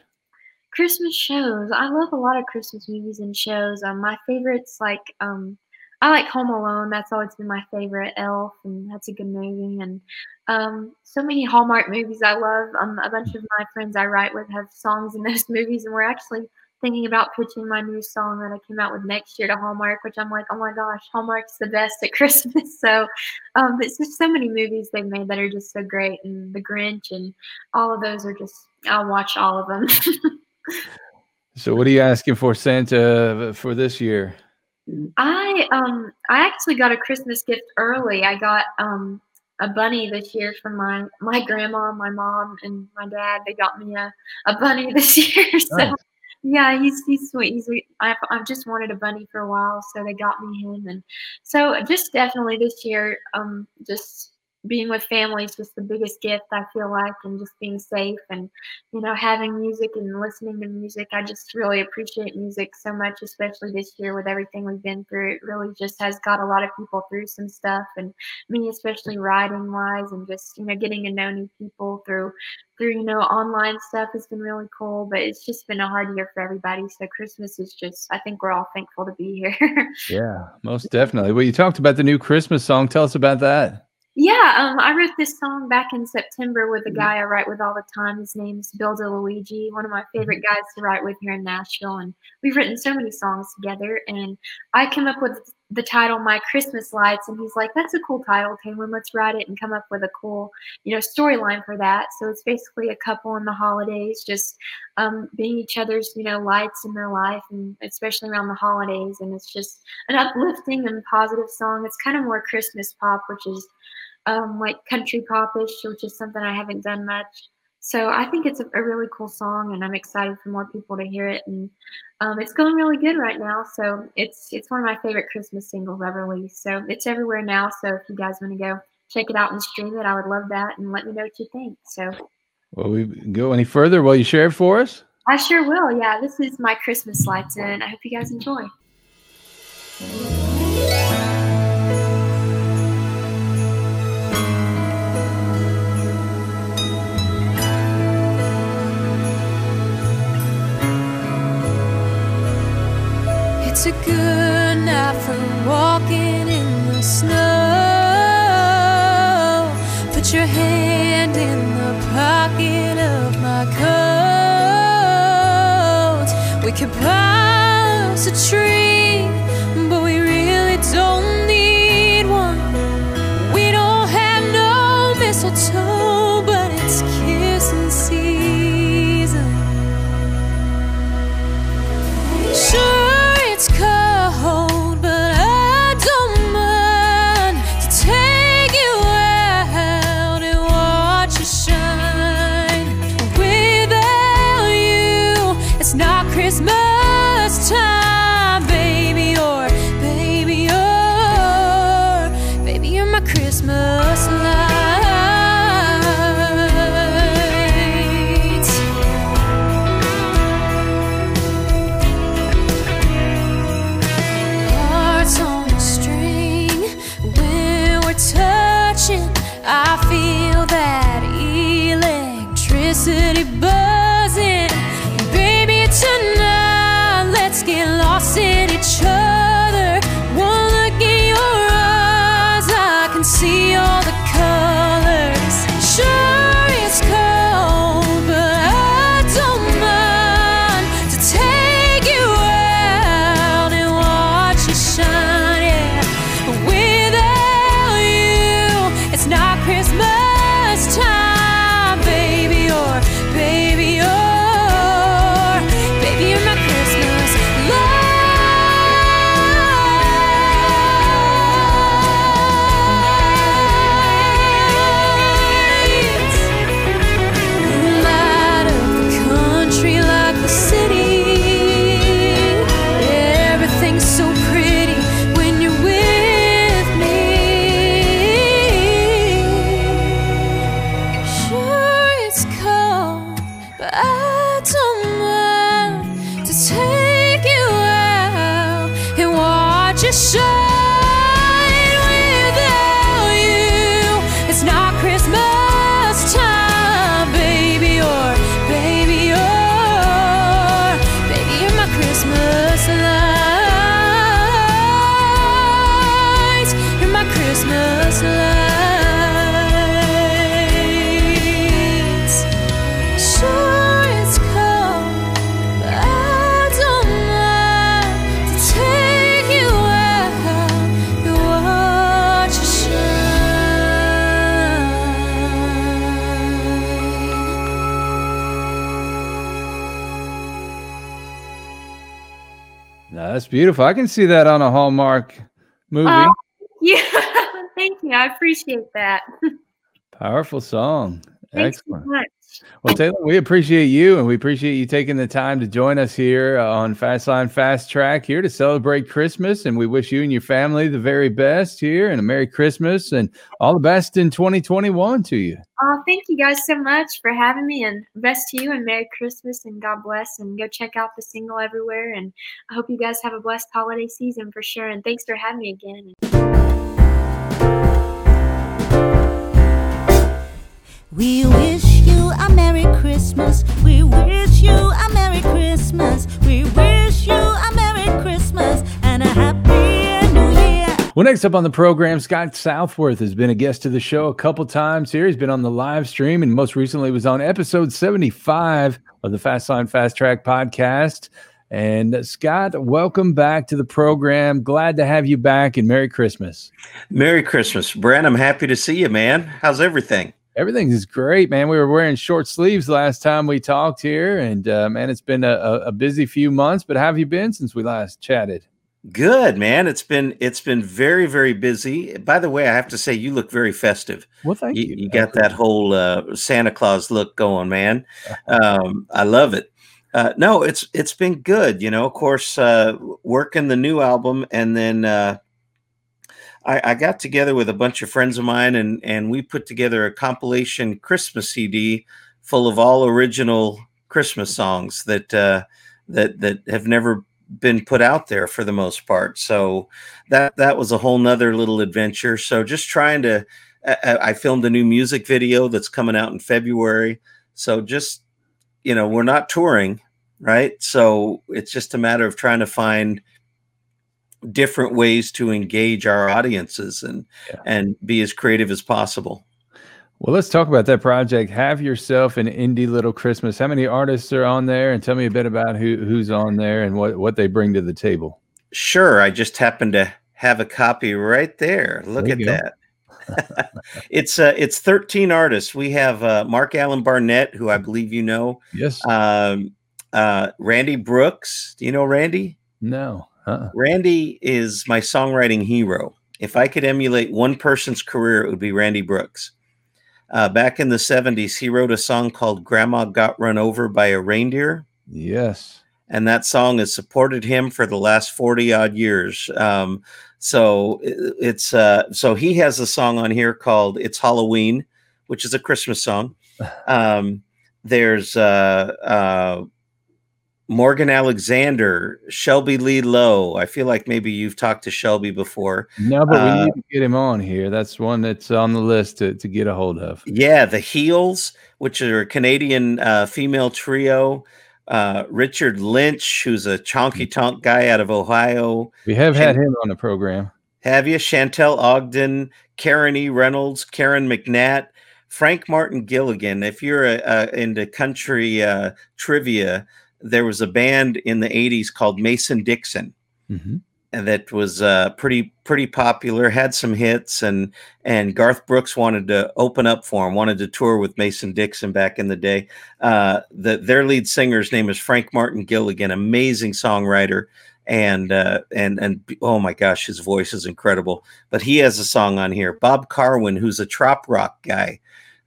Christmas shows. I love a lot of Christmas movies and shows. Um, my favorites like um, I like Home Alone. That's always been my favorite. Elf, and that's a good movie. And um, so many Hallmark movies I love. Um, a bunch of my friends I write with have songs in those movies, and we're actually thinking about pitching my new song that I came out with next year to Hallmark, which I'm like, oh my gosh, Hallmark's the best at Christmas. So um, it's just so many movies they've made that are just so great, and The Grinch, and all of those are just. I'll watch all of them. So, what are you asking for Santa for this year? I um I actually got a Christmas gift early. I got um a bunny this year from my my grandma, my mom, and my dad. They got me a, a bunny this year. So Nice. Yeah, he's he's sweet. He's I've, I've just wanted a bunny for a while, so they got me him. And so just definitely this year, um, just being with family is just the biggest gift I feel like, and just being safe and you know having music and listening to music. I just really appreciate music so much, especially this year with everything we've been through. It really just has got a lot of people through some stuff, and me especially writing wise, and just you know getting to know new people through through you know online stuff has been really cool. But it's just been a hard year for everybody. So Christmas is just I think we're all thankful to be here. Yeah, most definitely. Well, you talked about the new Christmas song. Tell us about that. Yeah, um, I wrote this song back in September with a guy I write with all the time. His name's Bill DeLuigi, one of my favorite guys to write with here in Nashville. And we've written so many songs together. And I came up with the title My Christmas Lights. And he's like, that's a cool title, Taylor. Let's write it and come up with a cool, you know, storyline for that. So it's basically a couple in the holidays, just um, being each other's, you know, lights in their life, and especially around the holidays. And it's just an uplifting and positive song. It's kind of more Christmas pop, which is um, like country popish, which is something I haven't done much. So I think it's a, a really cool song, and I'm excited for more people to hear it. And um, it's going really good right now. So it's it's one of my favorite Christmas singles ever released. So it's everywhere now. So if you guys want to go check it out and stream it, I would love that. And let me know what you think. So Will we go any further? Will you share it for us? I sure will. Yeah, this is my Christmas lights, and I hope you guys enjoy. A good night for walking in the snow. Put your hand in the pocket of my coat. We could pass a tree, but we really don't beautiful. I can see that on a Hallmark movie. Oh, yeah. Thank you. I appreciate that. Powerful song. Thanks Excellent. so. Well, Taylor, we appreciate you and we appreciate you taking the time to join us here uh, on Fastline Fast Track here to celebrate Christmas. And we wish you and your family the very best here and a Merry Christmas and all the best in 2021 to you. Oh, thank you guys so much for having me and best to you and Merry Christmas and God bless and go check out the single everywhere and I hope you guys have a blessed holiday season for sure and thanks for having me again. We wish you a Merry Christmas. We wish you a Merry Christmas. We wish you a Merry Christmas and a Happy New Year. Well, next up on the program, Scott Southworth has been a guest of the show a couple times here. He's been on the live stream and most recently was on episode 75 of the Fast Line Fast Track podcast. And uh, Scott, welcome back to the program. Glad to have you back and Merry Christmas. Merry Christmas, Brent. I'm happy to see you, man. How's everything? Everything is great, man. We were wearing short sleeves last time we talked here, and uh, man, it's been a, a busy few months. But how have you been since we last chatted? Good, man. It's been it's been very very busy. By the way, I have to say you look very festive. Well, thank you. You got that whole uh, Santa Claus look going, man. Um, I love it. Uh, no, it's it's been good. You know, of course, uh, working the new album, and then uh, I, I got together with a bunch of friends of mine, and and we put together a compilation Christmas CD full of all original Christmas songs that uh, that that have never been put out there for the most part. So that that was a whole nother little adventure. So just trying to, I, I filmed a new music video that's coming out in February. So just you know, we're not touring, right? So it's just a matter of trying to find different ways to engage our audiences and and be as creative as possible. Well, let's talk about that project. Have yourself an indie little Christmas. How many artists are on there? And tell me a bit about who who's on there and what what they bring to the table. Sure, I just happen to have a copy right there. Look There at that. it's uh, it's 13 artists. We have uh, Mark Allen Barnett, who I believe you know. Yes. Um, uh, Randy Brooks. Do you know Randy? No. Uh-uh. Randy is my songwriting hero. If I could emulate one person's career, it would be Randy Brooks. Uh, back in the 70s, he wrote a song called Grandma Got Run Over by a Reindeer. Yes. And that song has supported him for the last 40 odd years. Um, so it's uh, so he has a song on here called It's Halloween, which is a Christmas song. Um, there's uh, uh, Morgan Alexander, Shelby Lee Lowe. I feel like maybe you've talked to Shelby before. No, but we Uh, need to get him on here. That's one that's on the list to, to get a hold of. Yeah, the Heels, which are a Canadian uh, female trio. Uh, Richard Lynch, who's a honky tonk guy out of Ohio. We have had him on the program. Have you? Chantel Ogden, Karen E. Reynolds, Karen McNatt, Frank Martin Gilligan. If you're uh, uh, into country uh, trivia, there was a band in the 80s called Mason Dixon Mhm. and that was uh, pretty pretty popular. Had some hits, and and Garth Brooks wanted to open up for him. Wanted to tour with Mason Dixon back in the day. Uh, the, their lead singer's name is Frank Martin Gilligan, amazing songwriter, and uh, and and oh my gosh, his voice is incredible. But he has a song on here. Bob Carwin, who's a trop rock guy,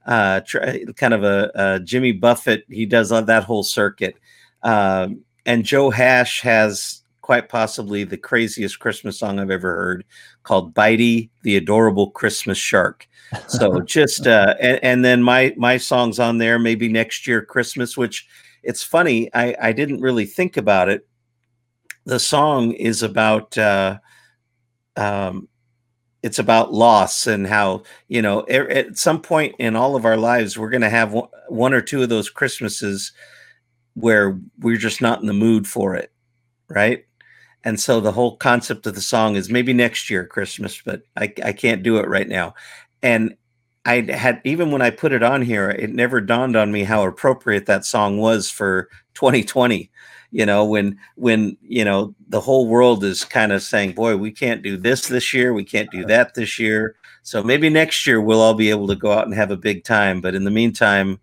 uh, tr- kind of a, a Jimmy Buffett. He does that whole circuit. Um, and Joe Hash has quite possibly the craziest Christmas song I've ever heard called Bitey the Adorable Christmas Shark. So just uh and, and then my my songs on there maybe next year Christmas, which it's funny, I, I didn't really think about it. The song is about uh um it's about loss and how you know at some point in all of our lives we're going to have one- one or two of those christmases where we're just not in the mood for it right? And so the whole concept of the song is maybe next year christmas but i, I can't do it right now. And i had even when i put it on here it never dawned on me how appropriate that song was for 2020 you know when when you know the whole world is kind of saying boy we can't do this this year we can't do that this year. So maybe next year we'll all be able to go out and have a big time but in the meantime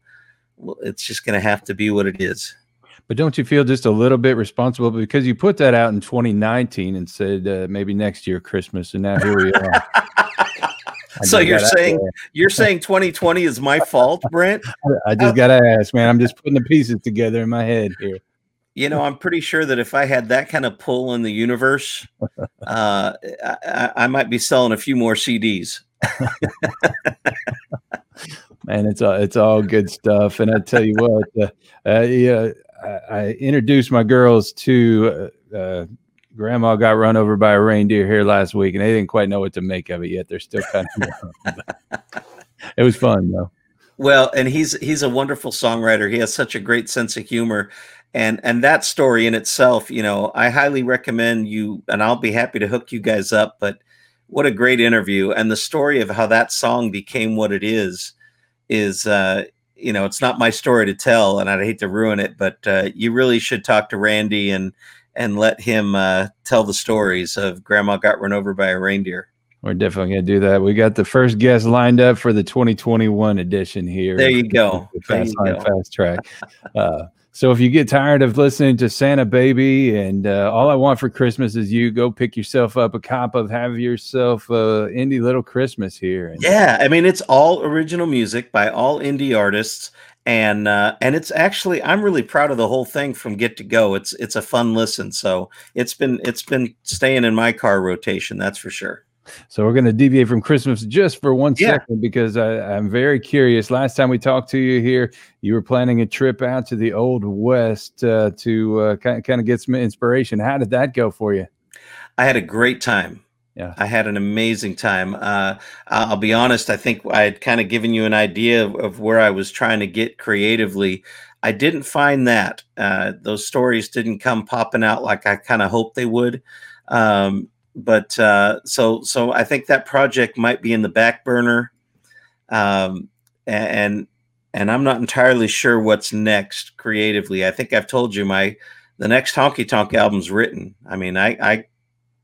it's just going to have to be what it is But don't you feel just a little bit responsible because you put that out in 2019 and said uh, maybe next year Christmas, and now here we are. So you're saying you're saying 2020 is my fault, Brent? I just gotta ask, man. I'm just putting the pieces together in my head here. You know, I'm pretty sure that if I had that kind of pull in the universe, uh, I, I- might be selling a few more CDs. Man, it's all it's all good stuff. And I tell you what, uh, uh, yeah, I, I introduced my girls to uh, uh, Grandma got run over by a reindeer here last week, and they didn't quite know what to make of it yet. They're still kind of. it was fun though. Well, and he's he's a wonderful songwriter. He has such a great sense of humor. And and that story in itself, you know, I highly recommend you and I'll be happy to hook you guys up, but what a great interview and the story of how that song became what it is is uh you know, it's not my story to tell and I'd hate to ruin it, but uh you really should talk to Randy and and let him uh tell the stories of grandma got run over by a reindeer. We're definitely going to do that. We got the first guest lined up for the 2021 edition here. There you go. The There Fast you Line go. Fast Track. Uh, so if you get tired of listening to Santa Baby and uh, all I want for Christmas is you, go pick yourself up a cop of Have Yourself uh, Indie Little Christmas here. And Yeah, I mean it's all original music by all indie artists, and uh, and it's actually I'm really proud of the whole thing from get to go. It's it's a fun listen, so it's been it's been staying in my car rotation, that's for sure. So we're going to deviate from Christmas just for one second Yeah. because I, I'm very curious. Last time we talked to you here, you were planning a trip out to the Old West uh, to uh, kind, kind of get some inspiration. How did that go for you? I had a great time. Yeah. I had an amazing time. Uh, I'll be honest. I think I had kind of given you an idea of, of where I was trying to get creatively. I didn't find that uh, those stories didn't come popping out like I kind of hoped they would. Um, but uh, so so I think that project might be in the back burner, um, and and I'm not entirely sure what's next creatively. I think I've told you my the next Honky Tonk album's written. I mean, I, I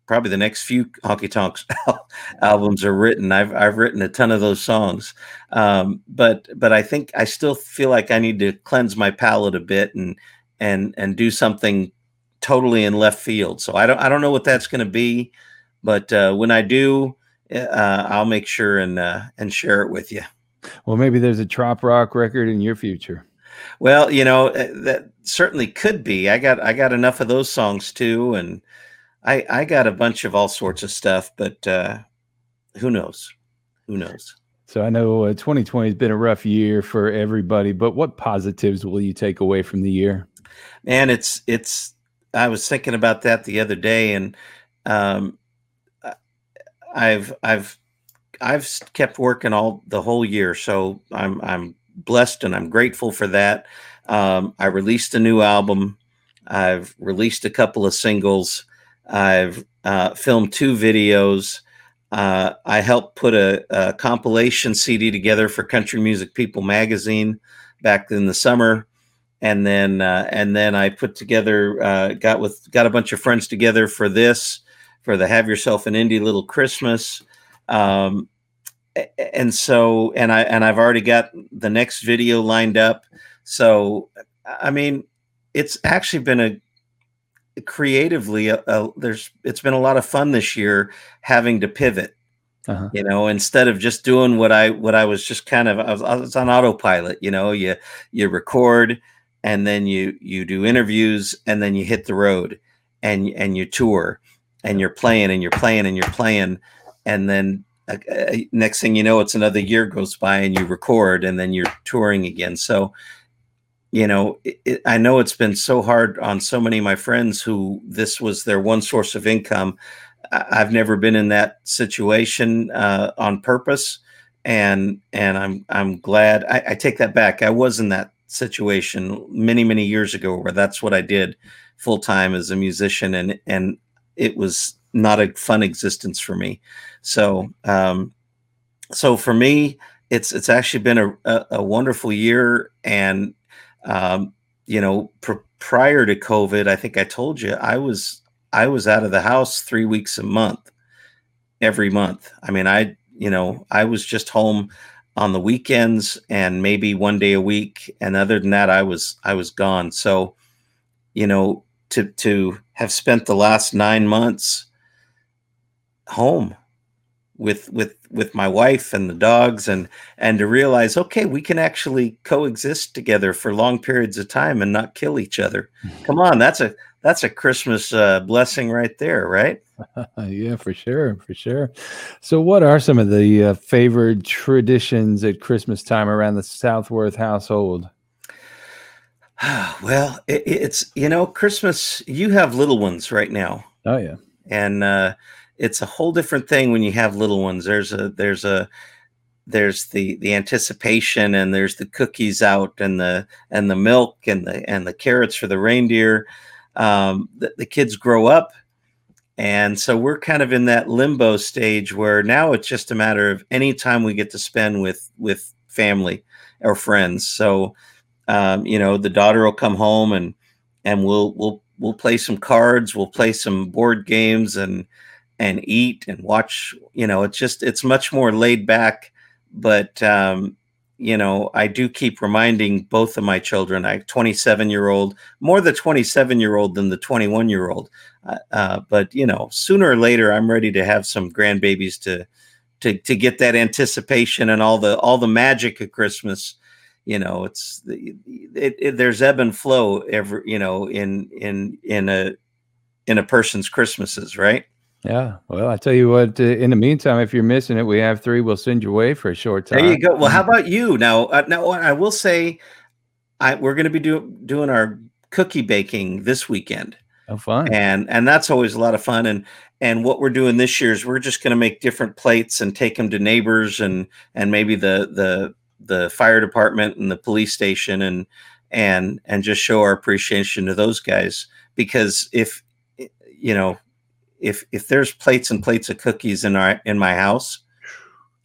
probably the next few Honky Tonks albums are written. I've I've written a ton of those songs, um, but but I think I still feel like I need to cleanse my palate a bit and and and do something totally in left field. So I don't I don't know what that's going to be, but uh, when I do, uh, I'll make sure and uh, and share it with you. Well, maybe there's a trop rock record in your future. Well, you know uh, that certainly could be. I got I got enough of those songs too, and I I got a bunch of all sorts of stuff. But uh, who knows? Who knows? So I know uh, 2020 has been a rough year for everybody, but what positives will you take away from the year? And it's it's. I was thinking about that the other day, and um, I've I've I've kept working all the whole year, so I'm I'm blessed and I'm grateful for that. Um, I released a new album. I've released a couple of singles. I've uh, filmed two videos. Uh, I helped put a, a compilation CD together for Country Music People magazine back in the summer, and then uh, and then I put together uh, got with got a bunch of friends together for this for the Have Yourself an Indie Little Christmas. Um, and so and I and I've already got the next video lined up. So I mean, it's actually been a creatively a, a, there's it's been a lot of fun this year having to pivot Uh-huh. you know instead of just doing what i what i was just kind of I was, I was on autopilot you know you you record and then you you do interviews and then you hit the road and and you tour and you're playing and you're playing and you're playing and then uh, uh, next thing you know it's another year goes by and you record and then you're touring again. So you know it, it, i know it's been so hard on so many of my friends who this was their one source of income. I- i've never been in that situation uh, on purpose and and i'm i'm glad I, I take that back. I was in that situation many many years ago where that's what i did full time as a musician and and it was not a fun existence for me. So um so for me it's it's actually been a, a, a wonderful year and um you know pr- prior to covid i think i told you i was i was out of the house three weeks a month every month. I mean i you know i was just home on the weekends and maybe one day a week and other than that i was i was gone. So you know, to to have spent the last nine months home with with with my wife and the dogs and and to realize okay we can actually coexist together for long periods of time and not kill each other. Come on that's a that's a christmas uh, blessing right there right yeah, for sure, for sure. So, what are some of the uh, favorite traditions at Christmas time around the Southworth household? well it, it's you know christmas you have little ones right now Oh yeah, and uh, it's a whole different thing when you have little ones. There's a there's a there's the the anticipation and there's the cookies out and the and the milk and the and the carrots for the reindeer. Um, the, the kids grow up, and so we're kind of in that limbo stage where now it's just a matter of any time we get to spend with with family or friends. So um, you know the daughter will come home and and we'll we'll we'll play some cards we'll play some board games and and eat and watch you know it's just it's much more laid back but um you know i do keep reminding both of my children i 27 year old more the 27 year old than the 21 year old uh, uh, but you know sooner or later i'm ready to have some grandbabies to to to get that anticipation and all the all the magic of christmas. You know it's it, it, there's ebb and flow every you know in in in a in a person's christmases right yeah. Well, I tell you what. Uh, in the meantime, if you're missing it, we have three. We'll send you away for a short time. there you go well how about you now uh, now i will say i we're going to be do, doing our cookie baking this weekend Oh, fun. and and that's always a lot of fun and and what we're doing this year is we're just going to make different plates and take them to neighbors and and maybe the the the fire department and the police station and and and just show our appreciation to those guys because if you know if if there's plates and plates of cookies in our in my house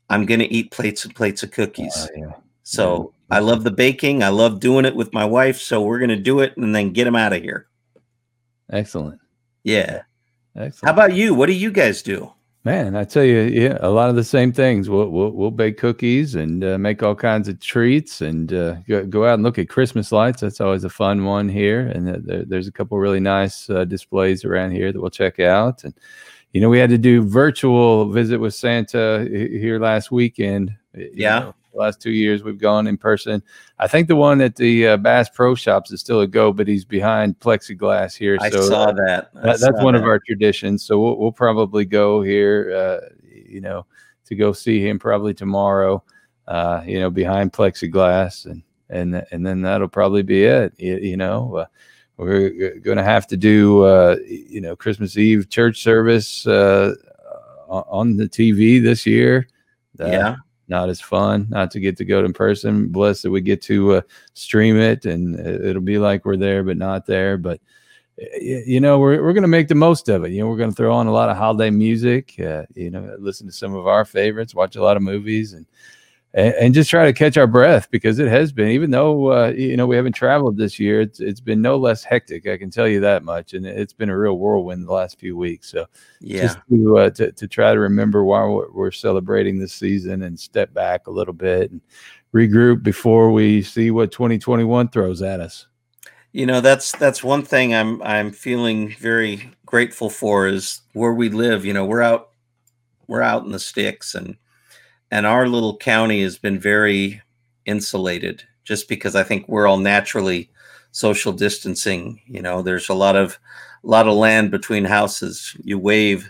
i'm going to eat plates and plates of cookies. Oh, so i love the baking. I love doing it with my wife. So we're going to do it and then get them out of here. Excellent. yeah. Excellent. how about you? What do you guys do Man, I tell you, yeah, a lot of the same things. We'll we'll, we'll bake cookies and uh, make all kinds of treats, and uh, go, go out and look at Christmas lights. That's always a fun one here. And uh, there, there's a couple really nice uh, displays around here that we'll check out. And you know, we had to do virtual visit with Santa here last weekend. Yeah. know, the last two years we've gone in person. I think the one at the uh, Bass Pro Shops is still a go, but he's behind plexiglass here. I so saw that. I that's saw one of our traditions. So we'll, we'll probably go here, uh, you know, to go see him probably tomorrow, uh, you know, behind plexiglass, and and and then that'll probably be it. You, you know, uh, we're going to have to do, uh, you know, Christmas Eve church service uh, on the TV this year. Uh, Yeah. Not as fun, not to get to go in person. Blessed that we get to uh, stream it, and it- it'll be like we're there, but not there. But you know we're, we're going to make the most of it you know we're going to throw on a lot of holiday music uh, you know listen to some of our favorites watch a lot of movies and and, and just try to catch our breath because it has been even though uh, you know we haven't traveled this year it's it's been no less hectic i can tell you that much and it's been a real whirlwind the last few weeks so Yeah. just to, uh, to to try to remember why we're, we're celebrating this season and step back a little bit and regroup before we see what 2021 throws at us you know that's that's one thing i'm i'm feeling very grateful for is where we live you know we're out we're out in the sticks and and our little county has been very insulated just because i think we're all naturally social distancing you know there's a lot of a lot of land between houses you wave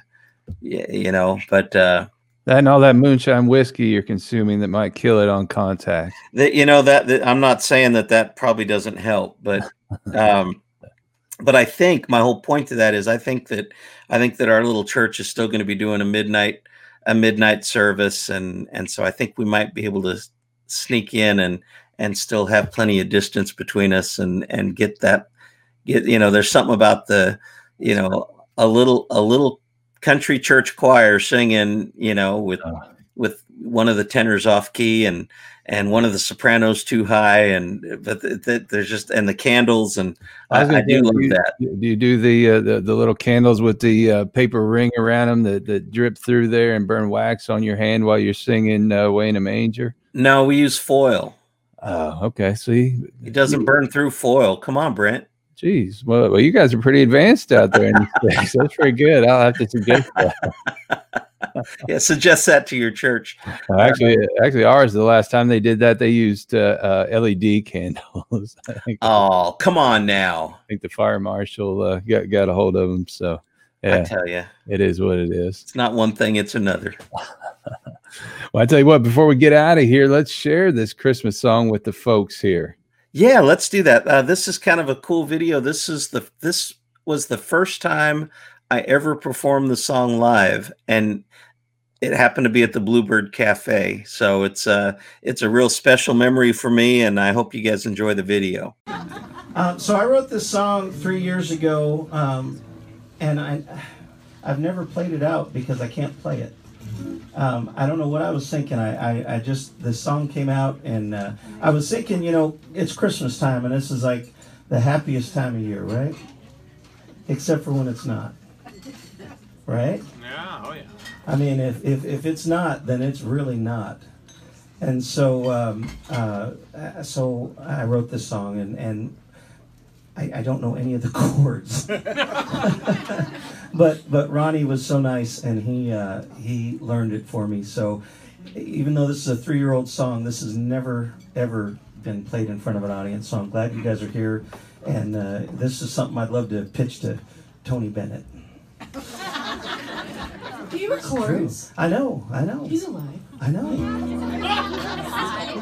you know but uh and all that moonshine whiskey you're consuming that might kill it on contact. that you know that, that i'm not saying that that probably doesn't help but um but i think my whole point to that is i think that i think that our little church is still going to be doing a midnight a midnight service and and so i think we might be able to sneak in and and still have plenty of distance between us and and get that get you know there's something about the you know a little a little country church choir singing you know with uh. with one of the tenors off key and and one of the sopranos too high and but th- th- there's just and the candles and I, I gonna do love you, that Do you do the, uh, the the little candles with the uh, paper ring around them that, that drip through there and burn wax on your hand while you're singing uh, "Way in a Manger"? no we use foil Oh, okay. See, it doesn't burn through foil come on brent Jeez, well, well, you guys are pretty advanced out there in the States. That's pretty good. I'll have to suggest that. yeah, suggest that to your church. Actually, actually, ours the last time they did that, they used uh, uh, LED candles. Oh, come on now. I think the fire marshal uh, got got a hold of them. So, yeah, I tell you, it is what it is. it's not one thing; it's another. Well, I tell you what, before we get out of here, let's share this Christmas song with the folks here. Yeah, let's do that. Uh, this is kind of a cool video. This is the this was the first time I ever performed the song live, and it happened to be at the Bluebird Cafe. So it's uh it's a real special memory for me, and I hope you guys enjoy the video. Um, so I wrote this song three years ago, um, and I, I've never played it out because I can't play it. Um, I don't know what I was thinking. I, I, I just this song came out, and uh, I was thinking, you know, it's Christmas time, and this is like the happiest time of year, right? Except for when it's not, right? Yeah, oh yeah. I mean, if, if, if it's not, then it's really not. And so, um, uh, so I wrote this song, and, and I, I don't know any of the chords, but but Ronnie was so nice, and he uh, he learned it for me. So even though this is a three-year-old song, this has never ever been played in front of an audience. So I'm glad you guys are here, and uh, this is something I'd love to pitch to Tony Bennett. He records. I know, I know. He's alive. I know.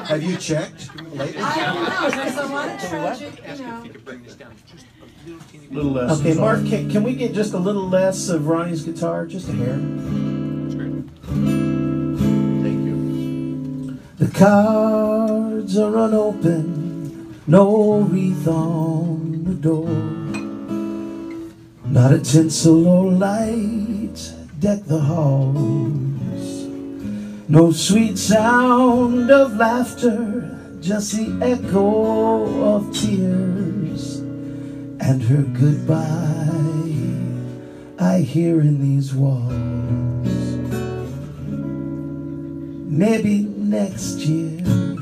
Have you checked lately? I don't know. There's a lot of tragic, you know. little less. Okay, Mark, can, can we get just a little less of Ronnie's guitar? Just a hair. Thank you. The cards are unopened, no wreath on the door. Not a tinsel or light deck the halls. No sweet sound of laughter, just the echo of tears and her goodbye I hear in these walls. Maybe next year,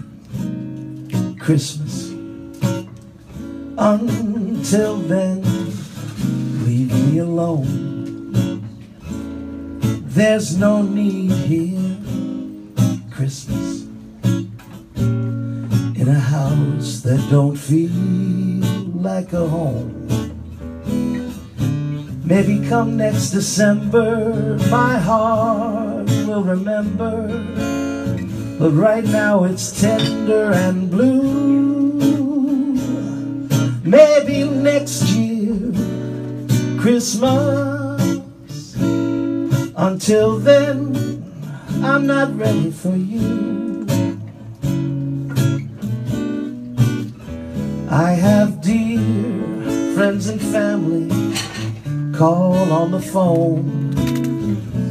Christmas. Until then, alone. There's no need here, Christmas, in a house that don't feel like a home. Maybe come next December, my heart will remember. But right now it's tender and blue. Maybe next year, Christmas. Until then, I'm not ready for you. I have dear friends and family call on the phone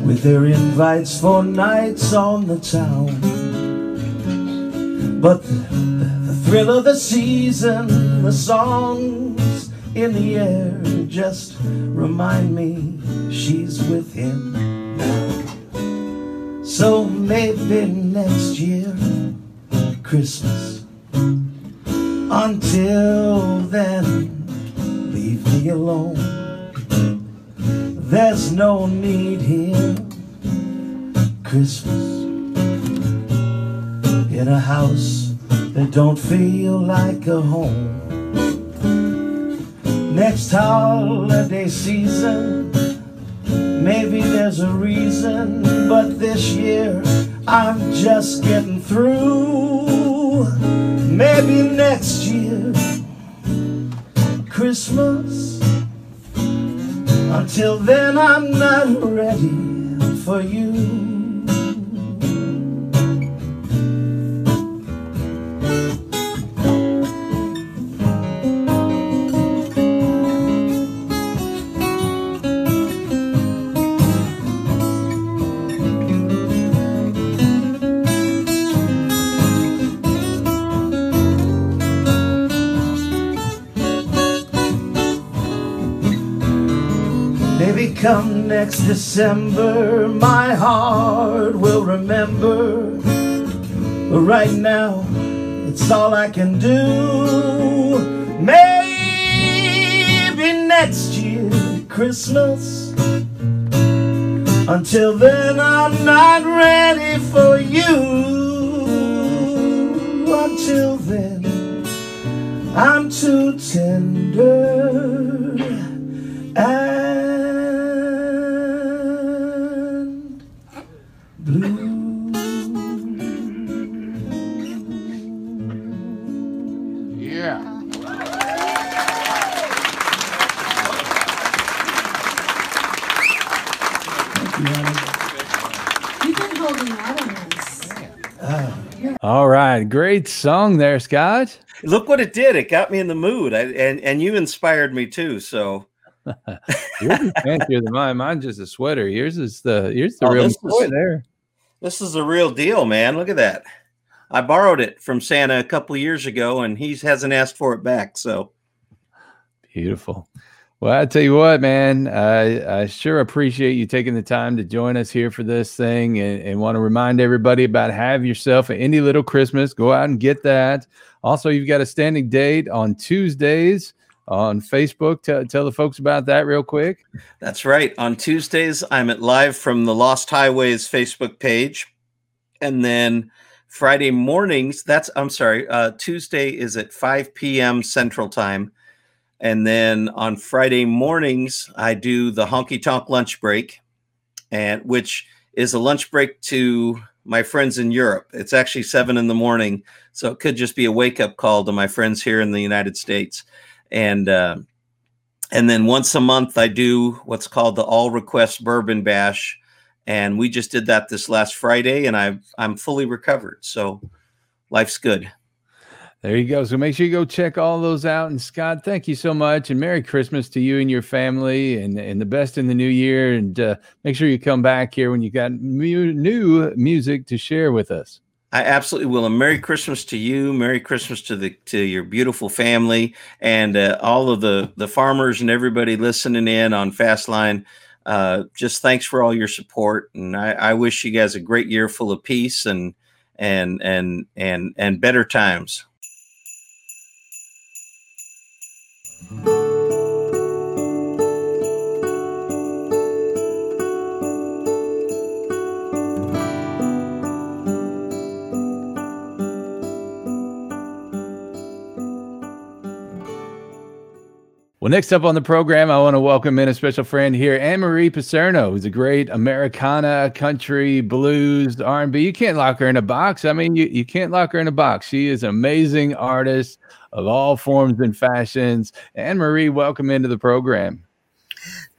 with their invites for nights on the town. But the, the, the thrill of the season, the songs in the air just remind me she's with him now. So maybe next year, Christmas. Until then, leave me alone. There's no need here, Christmas, in a house that don't feel like a home. Next holiday season, maybe there's a reason, but this year I'm just getting through. Maybe next year, Christmas. Until then, I'm not ready for you. Come next December, my heart will remember. But right now, it's all I can do. Maybe next year, Christmas. Until then, I'm not ready for you. Until then, I'm too tender All right, great song there, Scott. Look what it did. It got me in the mood. I, and and you inspired me too. So Yours is fancier than mine. Mine's just a sweater. Yours is the here's the Oh, real is- there. this is a real deal, man. Look at that. I borrowed it from Santa a couple years ago, and he hasn't asked for it back. So Beautiful. Well, I tell you what, man, I, I sure appreciate you taking the time to join us here for this thing and, and want to remind everybody about have yourself an indie little Christmas. Go out and get that. Also, you've got a standing date on Tuesdays on Facebook. Tell, tell the folks about that real quick. That's right. On Tuesdays, I'm at live from the Lost Highways Facebook page. And then Friday mornings, that's, I'm sorry, uh, Tuesday is at 5 p.m. Central Time. And then on Friday mornings, I do the honky tonk lunch break, and which is a lunch break to my friends in Europe. It's actually seven in the morning. So it could just be a wake up call to my friends here in the United States. And, uh, and then once a month, I do what's called the All Request Bourbon Bash, and we just did that this last Friday, and I I'm fully recovered, so life's good. There you go. So make sure you go check all those out. And Scott, thank you so much. And Merry Christmas to you and your family and, and the best in the new year. And uh, make sure you come back here when you got mu- new music to share with us. I absolutely will. And Merry Christmas to you. Merry Christmas to the to your beautiful family and uh, all of the the farmers and everybody listening in on Fastline. Uh, just thanks for all your support, and I, I wish you guys a great year full of peace and and and and and better times. Thank you. Well, next up on the program, I want to welcome in a special friend here, Anne Marie Pacerno, who's a great Americana, country, blues, R&B. You can't lock her in a box. I mean, you, you can't lock her in a box. She is an amazing artist of all forms and fashions. Anne Marie, welcome into the program.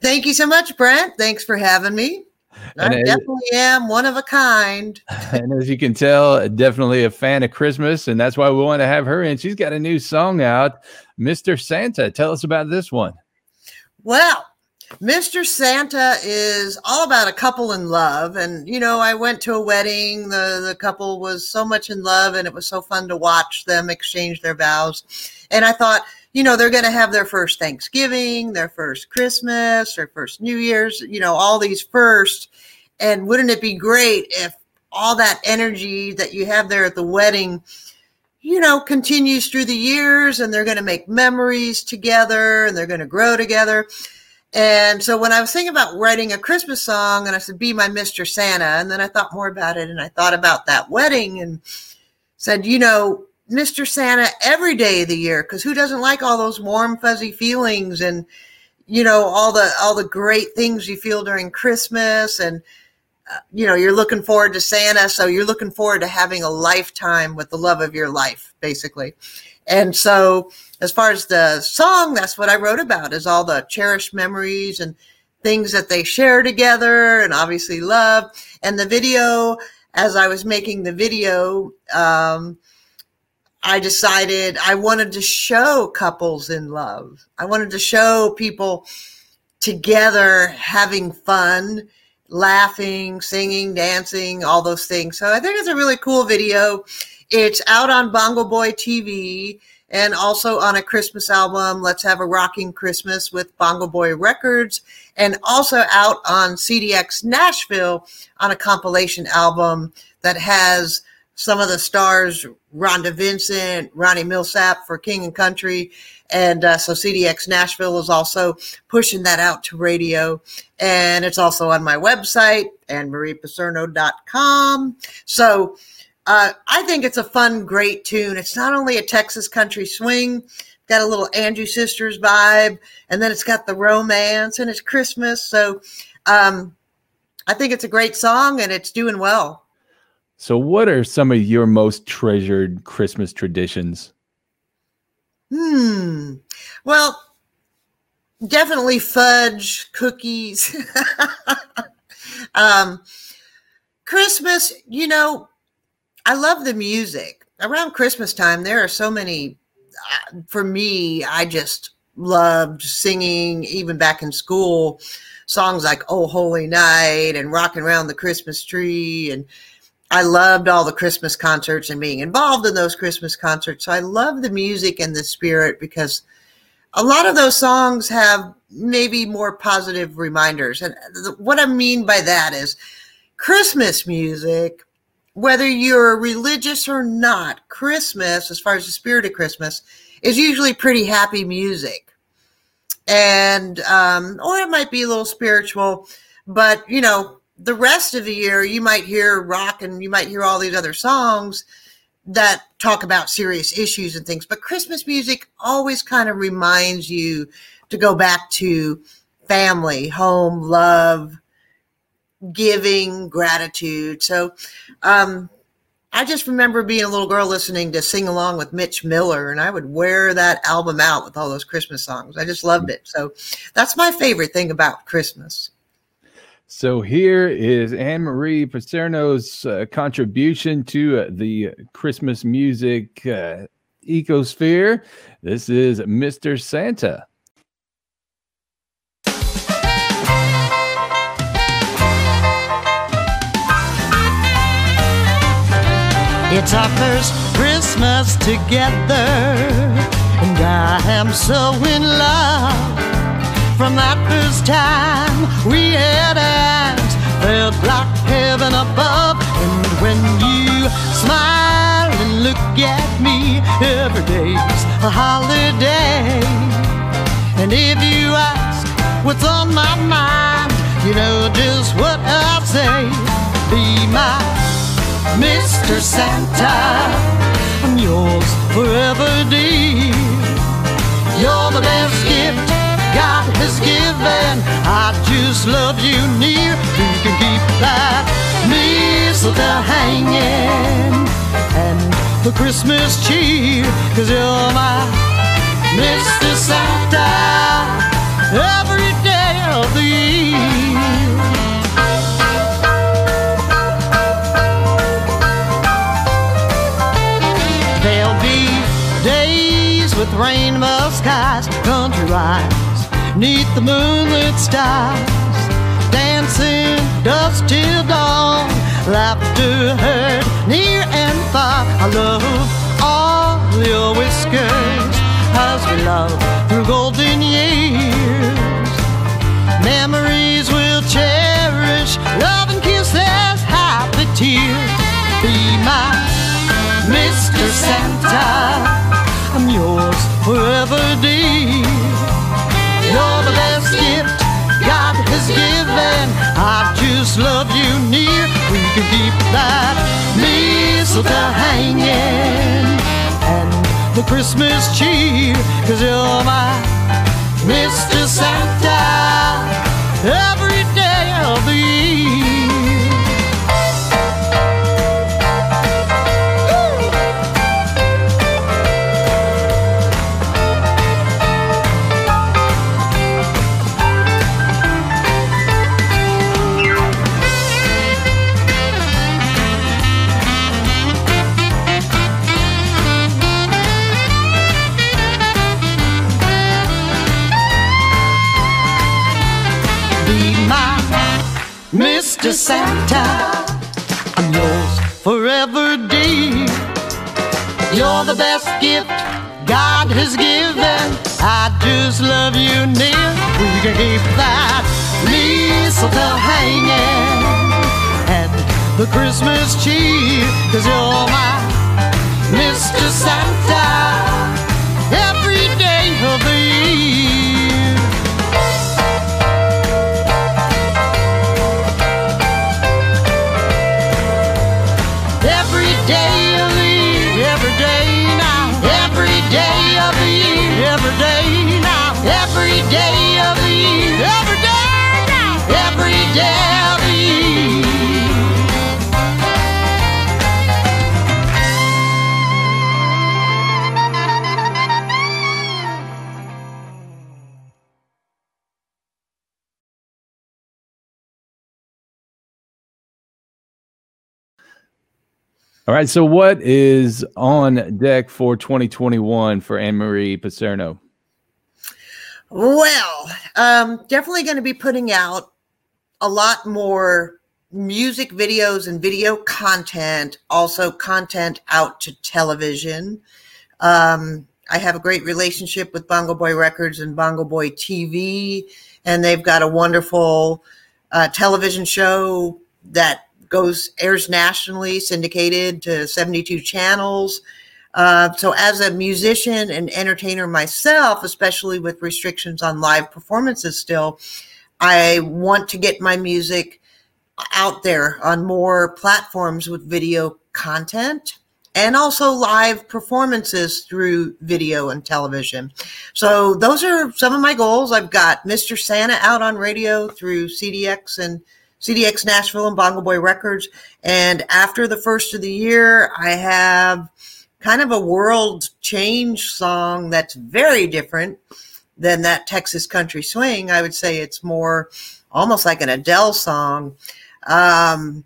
Thank you so much, Brent. Thanks for having me. I definitely am one of a kind. and as you can tell, definitely a fan of Christmas, and that's why we want to have her in. She's got a new song out, Mr. Santa. Tell us about this one. Well, Mr. Santa is all about a couple in love. And, you know, I went to a wedding. The, the couple was so much in love, and it was so fun to watch them exchange their vows. And I thought, you know, they're going to have their first Thanksgiving, their first Christmas, their first New Year's, you know, all these first. And wouldn't it be great if all that energy that you have there at the wedding, you know, continues through the years and they're going to make memories together and they're going to grow together. And so when I was thinking about writing a Christmas song and I said, be my Mr. Santa, and then I thought more about it and I thought about that wedding and said, you know, Mr. Santa every day of the year, because who doesn't like all those warm, fuzzy feelings and, you know, all the, all the great things you feel during Christmas and, uh, you know, you're looking forward to Santa. So you're looking forward to having a lifetime with the love of your life, basically. And so, as far as the song, that's what I wrote about is all the cherished memories and things that they share together and obviously love. And the video, as I was making the video, um, I decided I wanted to show couples in love. I wanted to show people together having fun, laughing, singing, dancing, all those things. So I think it's a really cool video. It's out on Bongo Boy TV and also on a Christmas album, Let's Have a Rocking Christmas with Bongo Boy Records, and also out on CDX Nashville on a compilation album that has some of the stars, Rhonda Vincent, Ronnie Milsap for King and Country. And uh, so CDX Nashville is also pushing that out to radio. And it's also on my website, and annemariepasserno.com. So uh, I think it's a fun, great tune. It's not only a Texas country swing, got a little Andrew Sisters vibe, and then it's got the romance and it's Christmas. So um, I think it's a great song and it's doing well. So, what are some of your most treasured Christmas traditions? Hmm. Well, definitely fudge, cookies. um, Christmas, you know, I love the music. Around Christmas time, there are so many. Uh, for me, I just loved singing, even back in school, songs like "Oh Holy Night" and "Rocking Around the Christmas Tree," and I loved all the Christmas concerts and being involved in those Christmas concerts. So I love the music and the spirit because a lot of those songs have maybe more positive reminders. And what I mean by that is Christmas music, whether you're religious or not, Christmas, as far as the spirit of Christmas, is usually pretty happy music. And, um, or it might be a little spiritual, but, you know, the rest of the year you might hear rock and you might hear all these other songs that talk about serious issues and things but christmas music always kind of reminds you to go back to family home love giving gratitude so um I just remember being a little girl listening to Sing Along with Mitch Miller, and I would wear that album out with all those Christmas songs. I just loved it. So that's my favorite thing about Christmas. So here is Anne Marie Paserno's uh, contribution to uh, the Christmas music uh, ecosphere. This is Mr. Santa. It's our first Christmas together, and I am so in love. From that first time we had eyes, felt like heaven above. And when you smile and look at me, every day's a holiday. And if you ask what's on my mind, you know just what I'll say. Be my Mr. Santa. I'm yours forever, dear. You're the best has given. I just love you near. We can keep that mistletoe hanging and the Christmas cheer. Cause you're my Mr. Santa every day of the year. There'll be days with rainbow skies, country rides, neath the moonlit stars, dancing dusk till dawn, laughter heard near and far. I love all your whiskers as we love through golden years. Memories we'll cherish, love and kisses, happy tears. Be my Mr. Santa. I'm yours forever, dear. I just love you near. We can keep that mistletoe hanging and the Christmas cheer. Cause you're my Mr. Santa every Santa. I'm yours forever, dear. You're the best gift God has given. I just love you near. We can keep that mistletoe hanging and the Christmas cheer. Cause you're All right. So, what is on deck for 2021 for Anne Marie Paserno? Well, um, definitely going to be putting out a lot more music videos and video content, also content out to television. Um, I have a great relationship with Bongo Boy Records and Bongo Boy TV, and they've got a wonderful uh, television show that goes airs nationally, syndicated to 72 channels. Uh, so, as a musician and entertainer myself, especially with restrictions on live performances still, I want to get my music out there on more platforms with video content and also live performances through video and television. So, those are some of my goals. I've got Mr. Santa out on radio through CDX and CDX Nashville and Bongo Boy Records. And after the first of the year, I have kind of a world change song that's very different than that Texas country swing. I would say it's more almost like an Adele song. Um,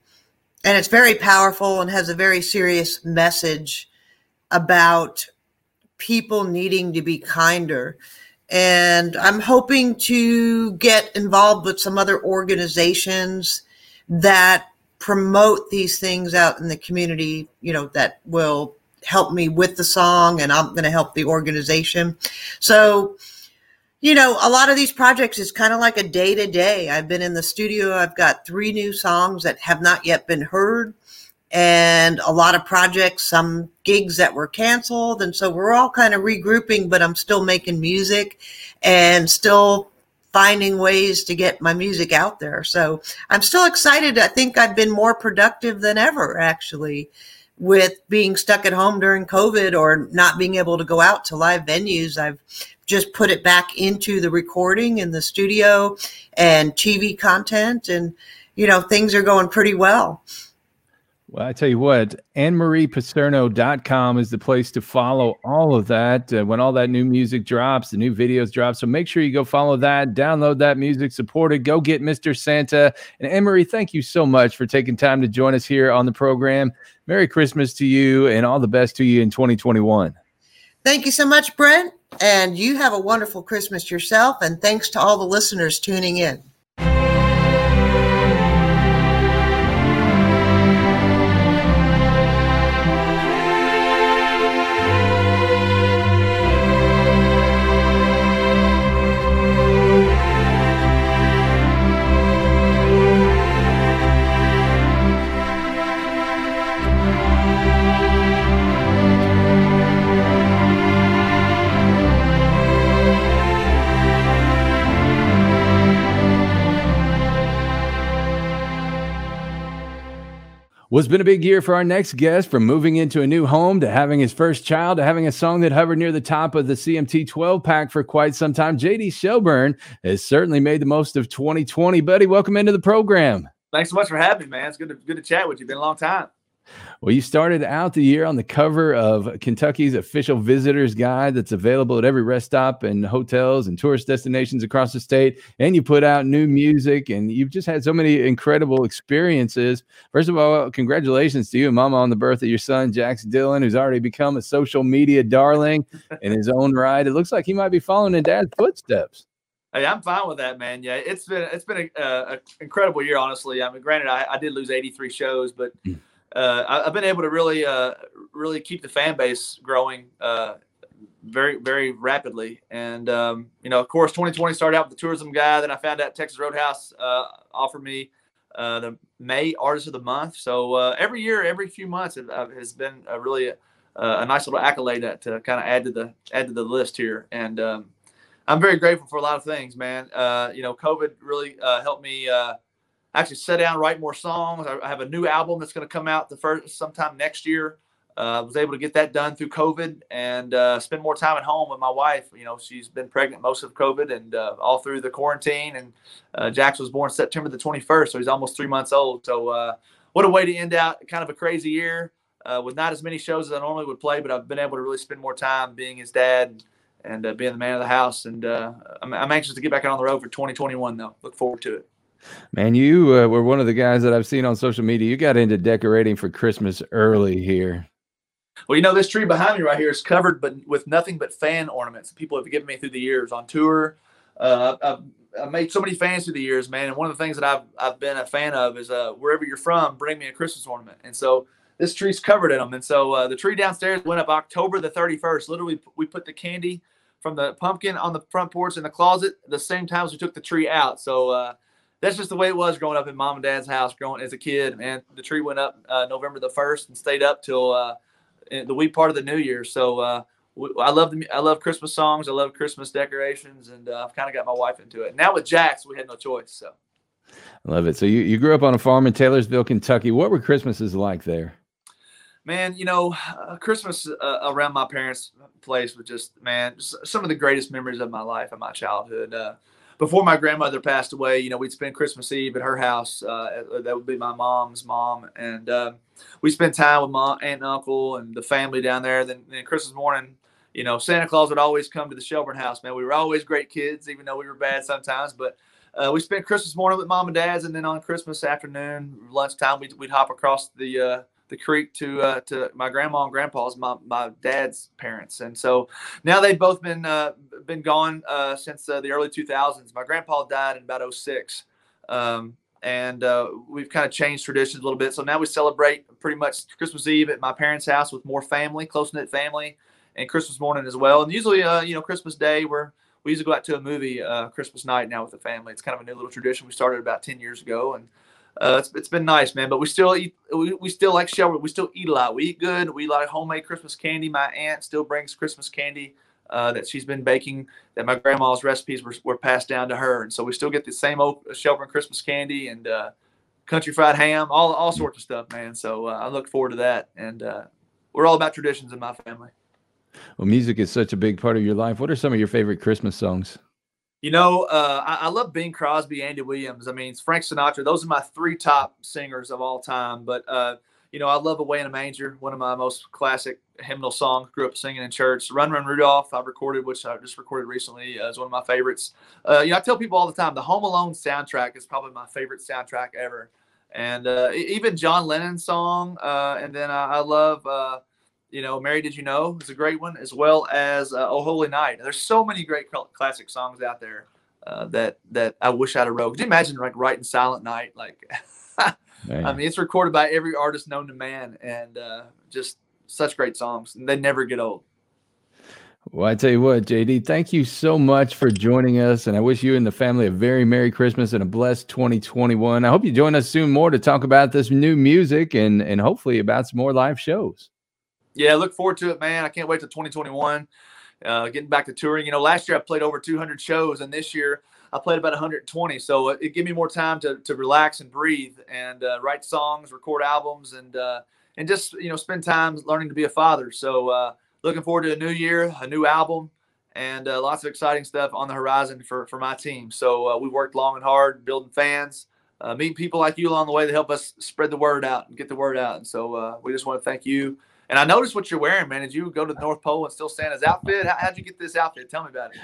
and it's very powerful and has a very serious message about people needing to be kinder. And I'm hoping to get involved with some other organizations that promote these things out in the community, you know, that will help me with the song and I'm going to help the organization. So, you know, a lot of these projects is kind of like a day to day. I've been in the studio, I've got three new songs that have not yet been heard, and a lot of projects, some gigs that were canceled. And so we're all kind of regrouping, but I'm still making music and still finding ways to get my music out there. So I'm still excited. I think I've been more productive than ever, actually with being stuck at home during COVID or not being able to go out to live venues. I've just put it back into the recording in the studio and TV content, and you know, things are going pretty well. Well, I tell you what, AnneMariePacerno.com is the place to follow all of that. Uh, when all that new music drops, the new videos drop. So make sure you go follow that, download that music, support it, go get Mr. Santa. And Anne Marie, thank you so much for taking time to join us here on the program. Merry Christmas to you and all the best to you in 2021. Thank you so much, Brent. And you have a wonderful Christmas yourself. And thanks to all the listeners tuning in. It's been a big year for our next guest from moving into a new home to having his first child to having a song that hovered near the top of the CMT 12 pack for quite some time. JD Shelburne has certainly made the most of 2020. Buddy, welcome into the program. Thanks so much for having me, man. It's good to good to chat with you. Been a long time. Well, you started out the year on the cover of Kentucky's official visitors guide that's available at every rest stop and hotels and tourist destinations across the state. And you put out new music and you've just had so many incredible experiences. First of all, congratulations to you and mama on the birth of your son, Jax Dillon, who's already become a social media darling in his own right. It looks like he might be following in dad's footsteps. Hey, I'm fine with that, man. Yeah, it's been it's been a, a, a incredible year, honestly. I mean, granted, I, I did lose 83 shows, but hmm. Uh, I, have been able to really, uh, really keep the fan base growing uh, very, very rapidly. And um, you know, of course, 2020 started out with the tourism guy. Then I found out Texas Roadhouse uh, offered me uh, the May Artist of the Month. So uh, every year, every few months, it has been a really a nice little accolade that to kind of add to the add to the list here. And um, I'm very grateful for a lot of things, man. Uh, you know, COVID really uh, helped me uh, actually sit down, write more songs. I, I have a new album that's going to come out the first sometime next year. Uh, was able to get that done through COVID and uh, spend more time at home with my wife. You know, she's been pregnant most of COVID and uh, all through the quarantine. And uh, Jax was born September the 21st, so he's almost three months old. So, uh, what a way to end out kind of a crazy year uh, with not as many shows as I normally would play, but I've been able to really spend more time being his dad and uh, being the man of the house. And I'm, I'm anxious to get back on the road for 2021, though. Look forward to it. Man, you uh, were one of the guys that I've seen on social media. You got into decorating for Christmas early here. Well, you know, this tree behind me right here is covered, but with nothing but fan ornaments. People have given me through the years on tour. Uh, I've, I've made so many fans through the years, man. And one of the things that I've I've been a fan of is uh, wherever you're from, bring me a Christmas ornament. And so this tree's covered in them. And so uh, the tree downstairs went up October the 31st. Literally, we put the candy from the pumpkin on the front porch in the closet the same time as we took the tree out. So uh, that's just the way it was growing up in mom and dad's house, growing as a kid. And the tree went up uh, November the 1st and stayed up till uh, in the week part of the new year. So uh, w- I love the I love Christmas songs. I love Christmas decorations, and uh, I've kind of got my wife into it. Now with Jax, we had no choice. So I love it. So you, you grew up on a farm in Taylorsville, Kentucky. What were Christmases like there? man, you know, uh, Christmas uh, around my parents' place was just man, s- some of the greatest memories of my life and my childhood. Uh, before my grandmother passed away, you know, we'd spend Christmas Eve at her house. Uh, that would be my mom's mom, and um, we spent time with mom, aunt, and uncle, and the family down there. Then, then Christmas morning, you know, Santa Claus would always come to the Shelburne house. Man, we were always great kids, even though we were bad sometimes. But uh, we spent Christmas morning with mom and dad's, and then on Christmas afternoon, lunchtime, we'd, we'd hop across the uh, the creek to uh, to my grandma and grandpa's, my, my dad's parents, and so now they've both been uh, been gone uh, since uh, the early 2000s. My grandpa died in about 06. Um, and uh, we've kind of changed traditions a little bit. So now we celebrate pretty much Christmas Eve at my parents' house with more family, close knit family, and Christmas morning as well. And usually, uh, you know, Christmas Day, we're we usually go out to a movie uh, Christmas night now with the family. It's kind of a new little tradition we started about 10 years ago, and uh, it's, it's been nice, man. But we still eat. We, we still like Shelburne. We still eat a lot. We eat good. We like homemade Christmas candy. My aunt still brings Christmas candy uh, that she's been baking. That my grandma's recipes were, were passed down to her, and so we still get the same old Shelburne Christmas candy and uh, country fried ham, all all sorts of stuff, man. So uh, I look forward to that, and uh, we're all about traditions in my family. Well, music is such a big part of your life. What are some of your favorite Christmas songs? You know, uh, I, I love Bing Crosby, Andy Williams. I mean, Frank Sinatra. Those are my three top singers of all time. But uh, you know, I love "Away in a Manger," one of my most classic hymnal songs. Grew up singing in church. "Run, Run, Rudolph." I've recorded, which I just recorded recently, uh, is one of my favorites. Uh, you know, I tell people all the time, the Home Alone soundtrack is probably my favorite soundtrack ever. And uh, even John Lennon's song, uh, and then I, I love. You know, Mary Did You Know is a great one, as well as uh, Oh Holy Night. There's so many great cl- classic songs out there uh, that that I wish I'd have wrote. Could you imagine like writing Silent Night? Like, I mean, it's recorded by every artist known to man, and uh, just such great songs. And they never get old. Well, I tell you what, JD, thank you so much for joining us. And I wish you and the family a very Merry Christmas and a blessed 2021. I hope you join us soon more to talk about this new music and, and hopefully about some more live shows. Yeah, look forward to it, man. I can't wait to 2021. Uh, getting back to touring. You know, last year I played over 200 shows, and this year I played about 120. So it, it gave me more time to, to relax and breathe and uh, write songs, record albums, and uh, and just you know spend time learning to be a father. So uh, looking forward to a new year, a new album, and uh, lots of exciting stuff on the horizon for for my team. So uh, we worked long and hard building fans. Uh, meeting people like you along the way to help us spread the word out and get the word out. And so uh, we just want to thank you and I noticed what you're wearing, man. Did you go to the North Pole and still Santa's outfit? How, how'd you get this outfit? Tell me about it.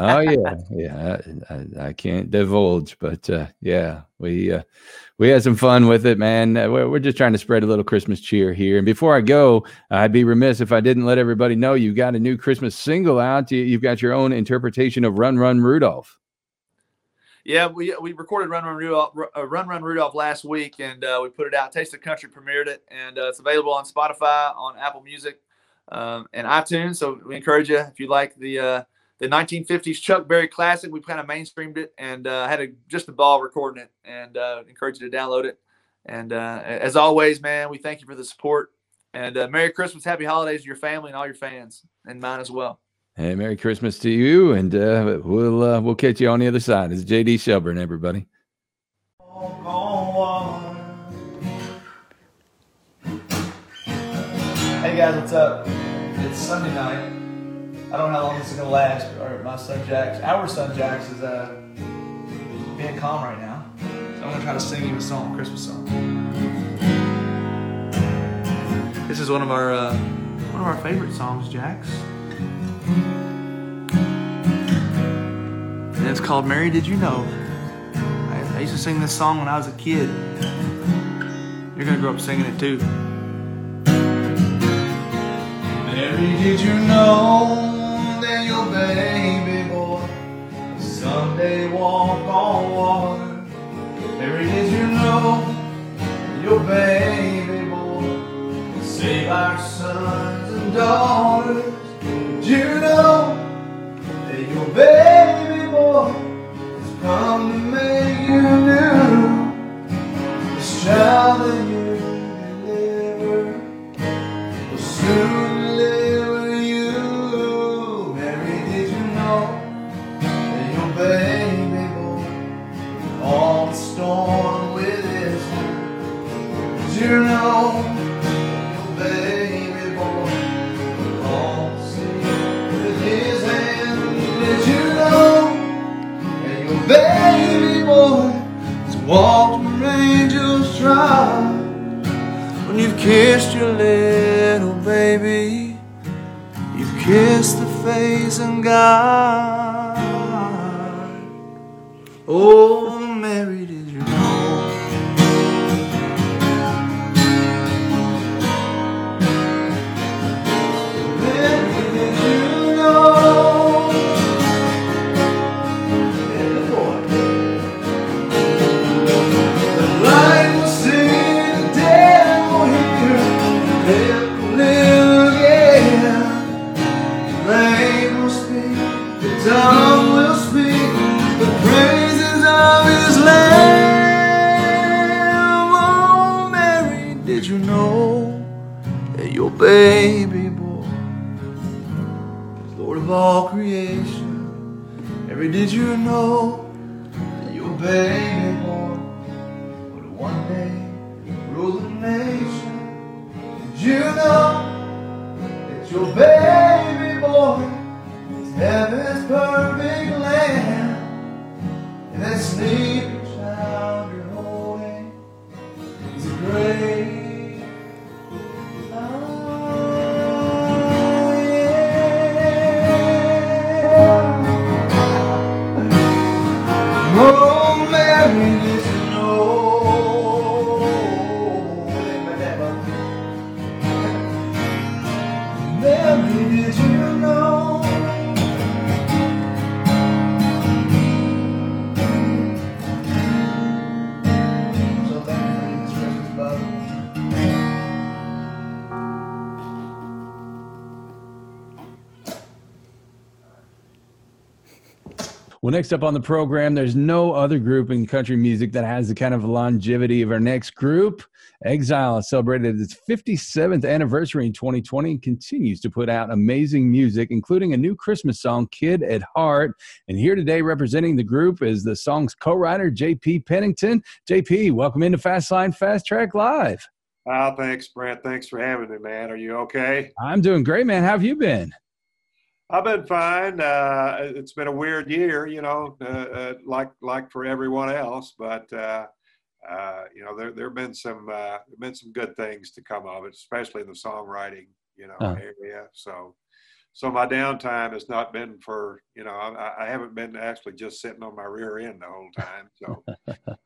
oh yeah, yeah. I, I, I can't divulge, but uh, yeah, we uh, we had some fun with it, man. Uh, we're, we're just trying to spread a little Christmas cheer here. And before I go, I'd be remiss if I didn't let everybody know you got a new Christmas single out. You, you've got your own interpretation of "Run, Run, Rudolph." Yeah, we we recorded Run Run Rudolph, uh, Run Run Rudolph last week, and uh, we put it out. Taste of Country premiered it, and uh, it's available on Spotify, on Apple Music, um, and iTunes. So we encourage you if you like the uh, the 1950s Chuck Berry classic. We kind of mainstreamed it and uh, had a, just a ball recording it, and uh, encourage you to download it. And as always, man, we thank you for the support. And Merry Christmas, Happy Holidays to your family and all your fans, and mine as well. Hey, Merry Christmas to you, and uh, we'll uh, we'll catch you on the other side. It's JD Shelburne, everybody. Hey guys, what's up? It's Sunday night. I don't know how long this is gonna last. Or my son Jax, our son Jax, is uh, being calm right now. So I'm gonna try to sing him a song, a Christmas song. This is one of our uh, one of our favorite songs, Jax. And it's called "Mary Did You Know." I, I used to sing this song when I was a kid. You're gonna grow up singing it too. Mary, did you know that your baby boy someday walk on water? Mary, did you know your baby boy save our sons and daughters? You know that your baby boy has come to make you new? This child you walked where angels trod? When you've kissed your little baby, you've kissed the face of God. Oh, Mary, next up on the program, there's no other group in country music that has the kind of longevity of our next group. Exile celebrated its 57th anniversary in 2020 and continues to put out amazing music, including a new Christmas song, Kid at Heart. And here today, representing the group, is the song's co writer, JP Pennington. JP, welcome into Fast Line Fast Track Live. Oh, thanks, Brent. Thanks for having me, man. Are you okay? I'm doing great, man. How have you been? I've been fine. Uh, it's been a weird year, you know, uh, uh, like like for everyone else. But uh, uh, you know, there there have been some uh, been some good things to come of it, especially in the songwriting, you know, Uh. area. So, so my downtime has not been for you know, I, I haven't been actually just sitting on my rear end the whole time. So,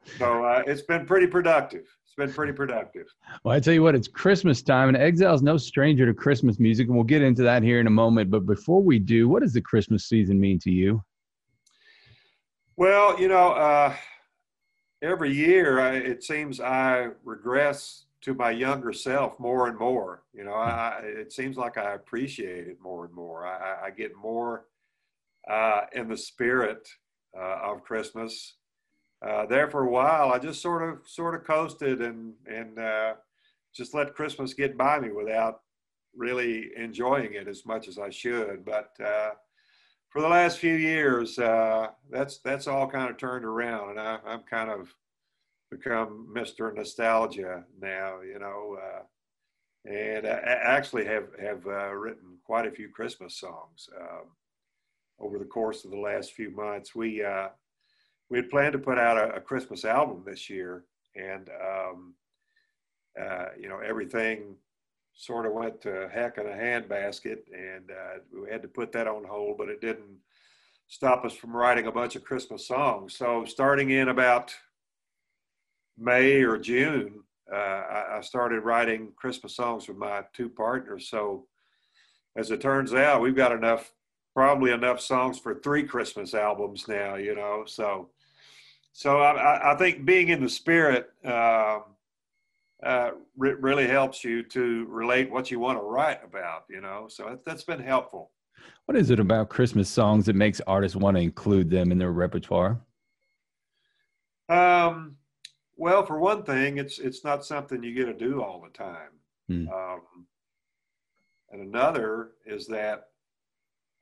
so uh, it's been pretty productive. It's been pretty productive. Well, I tell you what, it's Christmas time, and Exile's no stranger to Christmas music, and we'll get into that here in a moment. But before we do, what does the Christmas season mean to you? Well, you know, uh, every year I, it seems I regress to my younger self more and more. You know, I, it seems like I appreciate it more and more. I, I- I get more uh, in the spirit uh, of Christmas. Uh, there for a while, I just sort of sort of coasted and and uh, just let Christmas get by me without really enjoying it as much as I should. But uh, for the last few years, uh, that's that's all kind of turned around, and I, I'm kind of become Mr. Nostalgia now, you know, uh, and I actually have have uh, written quite a few Christmas songs um, over the course of the last few months. We uh, we had planned to put out a, a Christmas album this year, and um, uh, you know everything sort of went to heck in a handbasket, and uh, we had to put that on hold. But it didn't stop us from writing a bunch of Christmas songs. So starting in about May or June, uh, I, I started writing Christmas songs with my two partners. So as it turns out, we've got enough, probably enough songs for three Christmas albums now. You know, so so I, I- think being in the spirit um, uh, re- really helps you to relate what you want to write about. You know, so that's been helpful. What is it about Christmas songs that makes artists want to include them in their repertoire? Um, well, for one thing, it's it's not something you get to do all the time. Hmm. Um, and another is that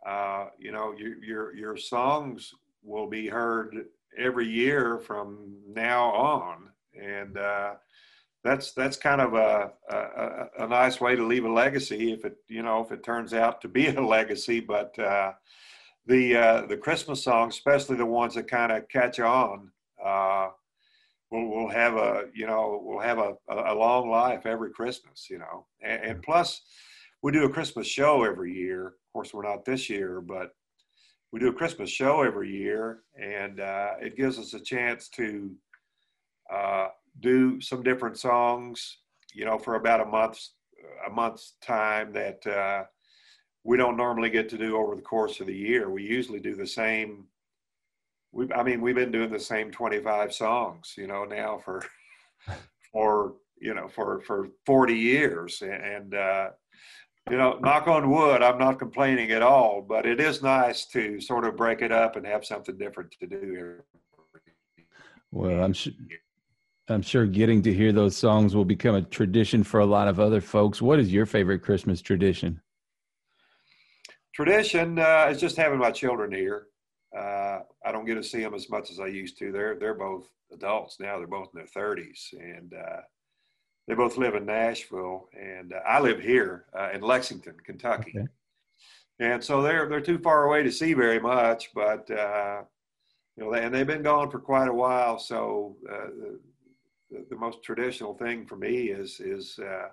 uh, you know your your your songs will be heard every year from now on, and uh, that's that's kind of a, a a- nice way to leave a legacy if it you know if it turns out to be a legacy. But uh, the uh, the Christmas songs, especially the ones that kind of catch on. We'll, we'll have a you know we'll have a, a a long life every christmas you know and, and plus we do a christmas show every year. Of course we're not this year but we do a christmas show every year and uh, it gives us a chance to uh, do some different songs you know for about a month's a month's time that uh, we don't normally get to do over the course of the year. We usually do the same we I mean we've been doing the same 25 songs you know now for for you know for for 40 years and uh you know knock on wood I'm not complaining at all but it is nice to sort of break it up and have something different to do here Well, I'm sure. I'm sure getting to hear those songs will become a tradition for a lot of other folks. What is your favorite Christmas tradition? tradition uh, is just having my children here uh, I don't get to see them as much as I used to they're they're both adults now they're both in their 30s and uh they both live in Nashville, and uh, I live here uh, in Lexington, Kentucky. And so they're they're too far away to see very much, but uh, you know, and they've been gone for quite a while. So uh, the, the most traditional thing for me is is uh,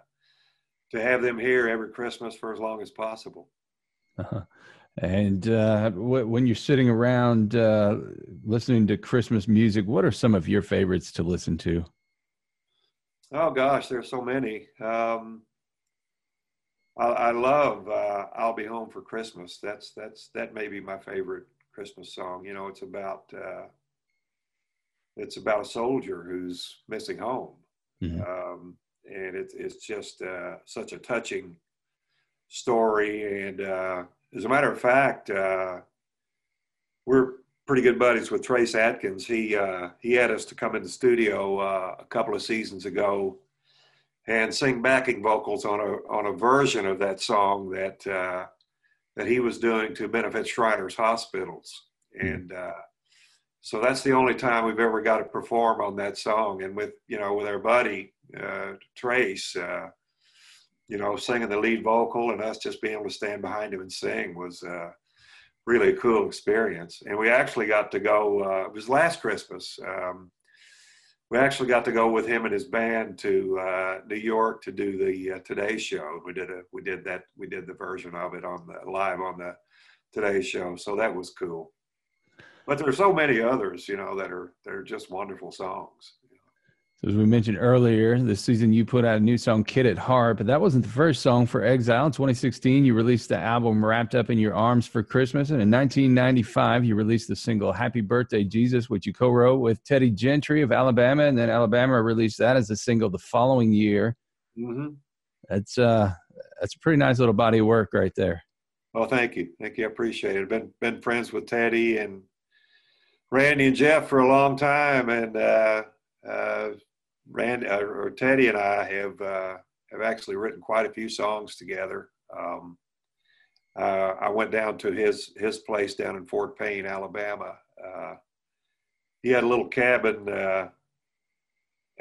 to have them here every Christmas for as long as possible. Uh-huh. And uh, wh- when you're sitting around uh, listening to Christmas music, what are some of your favorites to listen to? Oh gosh, there's so many. Um, I, I love uh, "I'll Be Home for Christmas." That's that's that may be my favorite Christmas song. You know, it's about uh, it's about a soldier who's missing home, um, and it's it's just uh, such a touching story. And uh, as a matter of fact, uh, we're pretty good buddies with Trace Atkins. He uh, he had us to come in the studio uh, a couple of seasons ago and sing backing vocals on a on a version of that song that uh, that he was doing to benefit Shriners hospitals. And uh, so that's the only time we've ever got to perform on that song. And with you know with our buddy uh, Trace. You know, singing the lead vocal and us just being able to stand behind him and sing was uh, really a cool experience. And we actually got to go, uh, it was last Christmas. Um, we actually got to go with him and his band to uh, New York to do the uh, Today Show. We did a, we did that, we did the version of it on the live on the Today Show. So that was cool. But there are so many others, you know, that are, that are just wonderful songs. So as we mentioned earlier, this season you put out a new song, "Kid at Heart," but that wasn't the first song for Exile. In 2016, you released the album "Wrapped Up in Your Arms for Christmas," and in 1995, you released the single "Happy Birthday Jesus," which you co-wrote with Teddy Gentry of Alabama, and then Alabama released that as a single the following year. Mm-hmm. That's uh, that's a pretty nice little body of work right there. Well, thank you, thank you. I appreciate it. Been been friends with Teddy and Randy and Jeff for a long time, and uh, uh, Randy uh, or Teddy and I have uh, have actually written quite a few songs together. Um, uh, I went down to his his place down in Fort Payne, Alabama. Uh, he had a little cabin uh,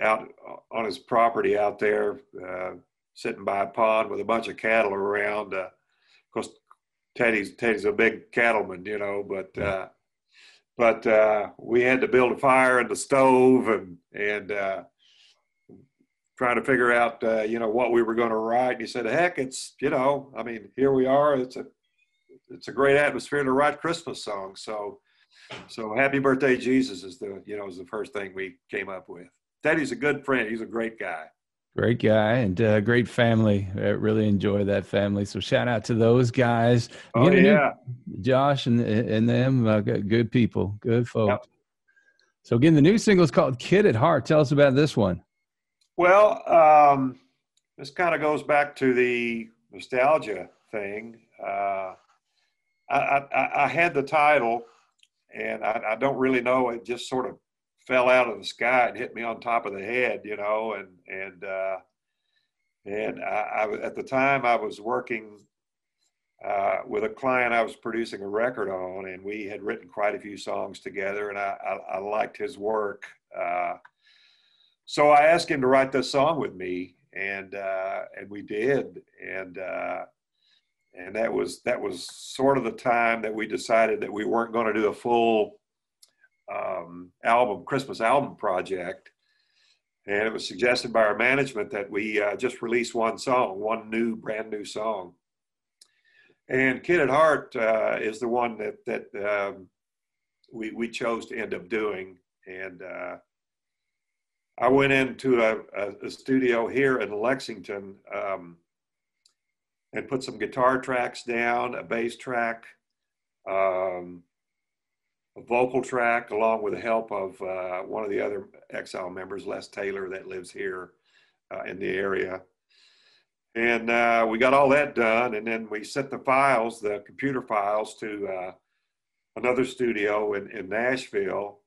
out on his property out there, uh, sitting by a pond with a bunch of cattle around. Uh, of course, Teddy's Teddy's a big cattleman, you know, but uh, but uh, we had to build a fire in the stove and and uh, trying to figure out uh, you know what we were going to write. And he said, "Heck, it's you know, I mean, here we are. It's a it's a great atmosphere to write Christmas songs." So so "Happy Birthday, Jesus" is the you know is the first thing we came up with. Teddy's a good friend. He's a great guy. Great guy and uh, great family. I really enjoy that family. So shout out to those guys. Oh, yeah. Josh and and them, uh, good people, good folks. So again, the new single is called "Kid at Heart." Tell us about this one. Well, um, this kind of goes back to the nostalgia thing. Uh, I, I, I had the title, and I, I don't really know. It just sort of fell out of the sky and hit me on top of the head, you know. And and uh, and I, I, at the time I was working uh, with a client I was producing a record on, and we had written quite a few songs together, and I, I, I liked his work. Uh, so I asked him to write this song with me, and uh, and we did, and uh, and that was that was sort of the time that we decided that we weren't going to do a full um, album, Christmas album project. And it was suggested by our management that we uh, just release one song, one new, brand new song. And Kid at Heart uh, is the one that that um, we we chose to end up doing. And uh, I went into a, a, a studio here in Lexington um, and put some guitar tracks down, a bass track, um, a vocal track, along with the help of uh, one of the other Exile members, Les Taylor, that lives here uh, in the area. And uh, we got all that done, and then we sent the files, the computer files, to uh, another studio in, in Nashville,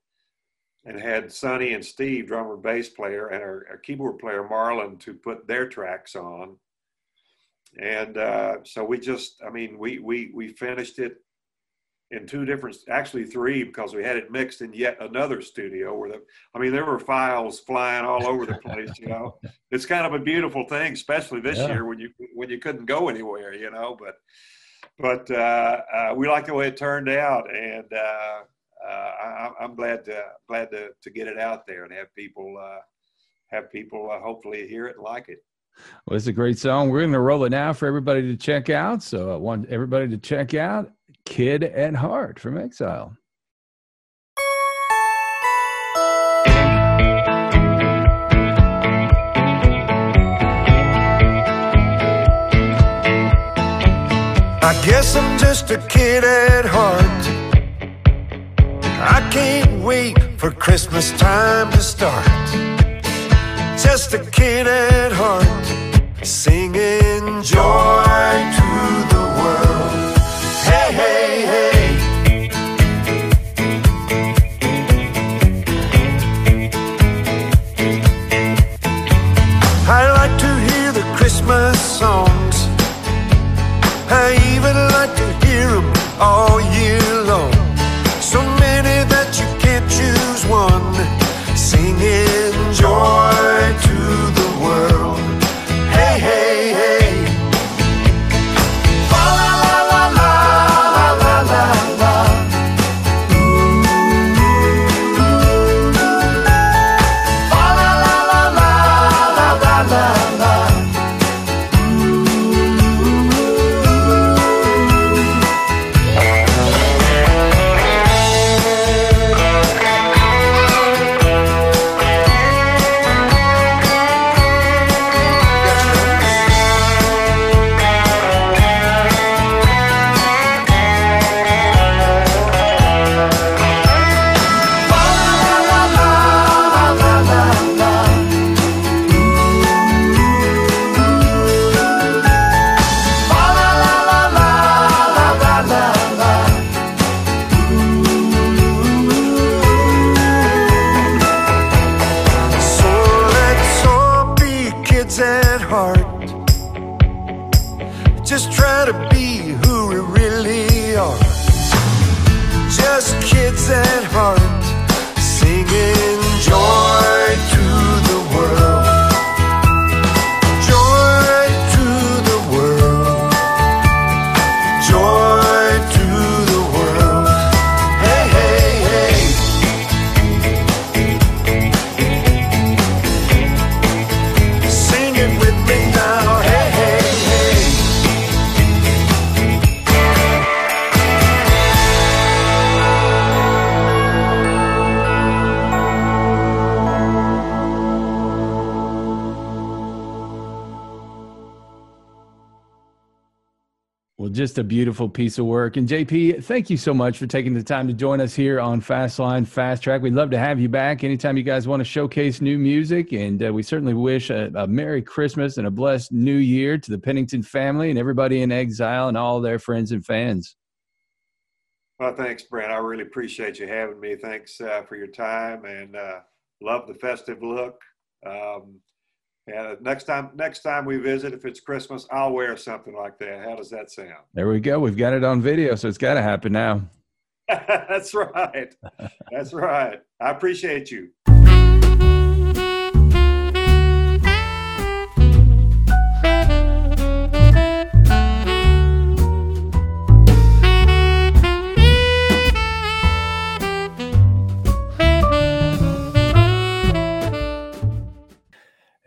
and had Sonny and Steve, drummer, bass player, and our, our keyboard player Marlon, to put their tracks on. And uh, so we just, I mean, we we we finished it in two different, actually three, because we had it mixed in yet another studio where the, I mean, there were files flying all over the place. You know, it's kind of a beautiful thing, especially this Yeah. year when you when you couldn't go anywhere. You know, but but uh, uh, we like the way it turned out, and uh, uh, I, I'm glad to glad to to get it out there and have people uh, have people uh, hopefully hear it and like it. Well, it's a great song. We're going to roll it now for everybody to check out. So I want everybody to check out "Kid at Heart" from Exile. I guess I'm just a kid at heart. I can't wait for Christmas time to start. Just a kid at heart, singing joy to just a beautiful piece of work. And JP, thank you so much for taking the time to join us here on Fast Line Fast Track. We'd love to have you back anytime you guys want to showcase new music. And uh, we certainly wish a, a Merry Christmas and a blessed New Year to the Pennington family and everybody in exile and all their friends and fans. Well, thanks, Brent. I really appreciate you having me. Thanks uh, for your time and uh, love the festive look. Um, and next time, next time we visit, if it's Christmas, I'll wear something like that. How does that sound? There we go. We've got it on video, so it's got to happen now. That's right. That's right. I appreciate you.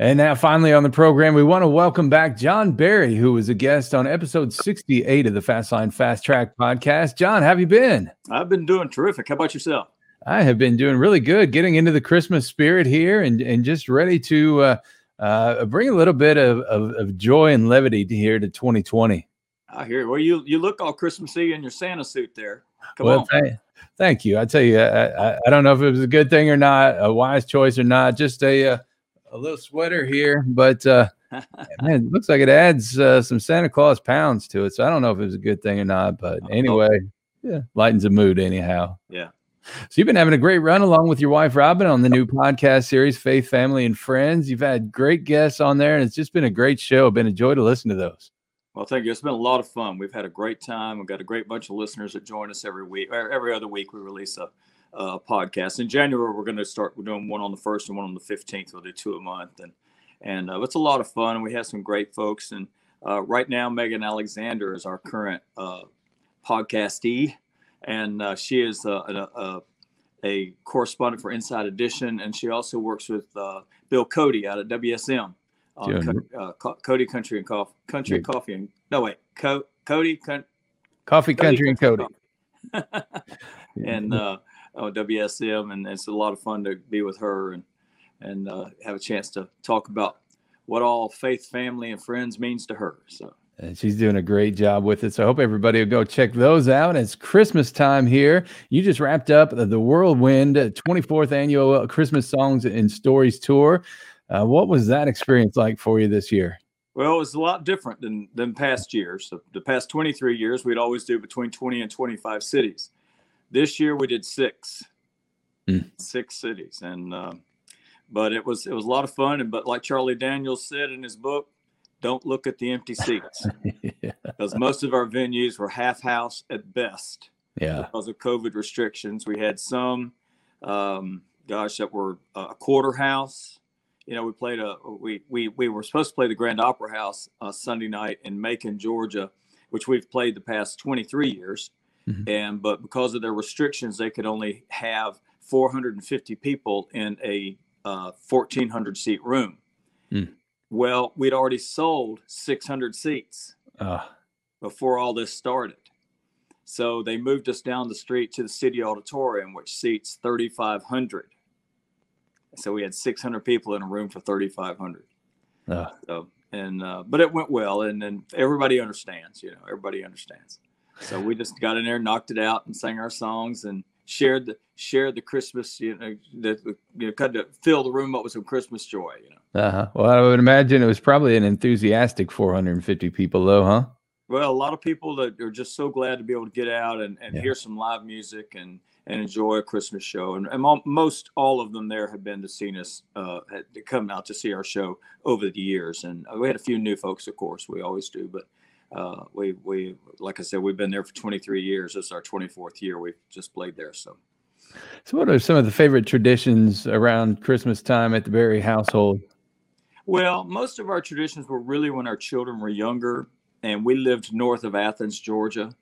And now, finally, on the program, we want to welcome back John Berry, who was a guest on episode 68 of the Fast Line Fast Track podcast. John, how have you been? I've been doing terrific. How about yourself? I have been doing really good, getting into the Christmas spirit here and, and just ready to uh, uh, bring a little bit of, of, of joy and levity to here to 2020. I hear. Well, you you look all Christmassy in your Santa suit there. Come well, on. thank, thank you. I tell you, I, I, I don't know if it was a good thing or not, a wise choice or not. Just a uh, a little sweater here, but uh, man, it looks like it adds uh, some Santa Claus pounds to it. So I don't know if it was a good thing or not. But anyway, yeah, lightens the mood anyhow. Yeah. So you've been having a great run along with your wife Robin on the new podcast series, Faith, Family, and Friends. You've had great guests on there, and it's just been a great show. Been a joy to listen to those. Well, thank you. It's been a lot of fun. We've had a great time. We've got a great bunch of listeners that join us every week. or Every other week, we release a, podcast. In January, we're going to start. We're doing one on the first and one on the fifteenth. We'll do two a month, and and uh, it's a lot of fun. We have some great folks. And uh, right now, Megan Alexander is our current uh, podcastee, and uh, she is a, a, a, a correspondent for Inside Edition, and she also works with uh, Bill Cody out at WSM. Yeah. Co- uh, Co- Cody Country and Coffee, Country Yeah. Coffee, and no wait, Co- Cody, Con- Coffee Country and Cody. and uh, oh, WSM, and it's a lot of fun to be with her and and uh, have a chance to talk about what all faith, family, and friends means to her. So And she's doing a great job with it. So I hope everybody will go check those out. It's Christmas time here. You just wrapped up the Whirlwind 24th annual uh, Christmas Songs and Stories tour. Uh, what was that experience like for you this year? Well, it was a lot different than than past years. So the past 23 years, we'd always do between 20 and 25 cities. This year, we did six, six cities, and um, but it was it was a lot of fun. And but like Charlie Daniels said in his book, don't look at the empty seats because most of our venues were half house at best. Yeah. because of COVID restrictions, we had some, um, gosh, that were a quarter house. You know, we played a we we we were supposed to play the Grand Opera House uh, Sunday night in Macon, Georgia, which we've played the past 23 years. And but because of their restrictions, they could only have 450 people in a uh, 1,400 seat room. Mm. Well, we'd already sold 600 seats Ah. before all this started. So they moved us down the street to the city auditorium, which seats 3,500. So we had 600 people in a room for 3,500. Ah. So and uh, but it went well, and then everybody understands. You know, everybody understands. So we just got in there, knocked it out, and sang our songs and shared the shared the Christmas. You know, the, the you know, kind of fill the room up with some Christmas joy. You know. Uh-huh. Well, I would imagine it was probably an enthusiastic 450 people, though, huh? Well, a lot of people that are just so glad to be able to get out and, and Yeah. hear some live music and, and enjoy a Christmas show. And, and most all of them there have been to see us, uh, had to come out to see our show over the years. And uh, we had a few new folks, of course, we always do, but uh, we we like I said, we've been there for 23 years. This is our 24th year. We've just played there. So So, what are some of the favorite traditions around Christmas time at the Berry household? Well, most of our traditions were really when our children were younger, and we lived north of Athens, Georgia,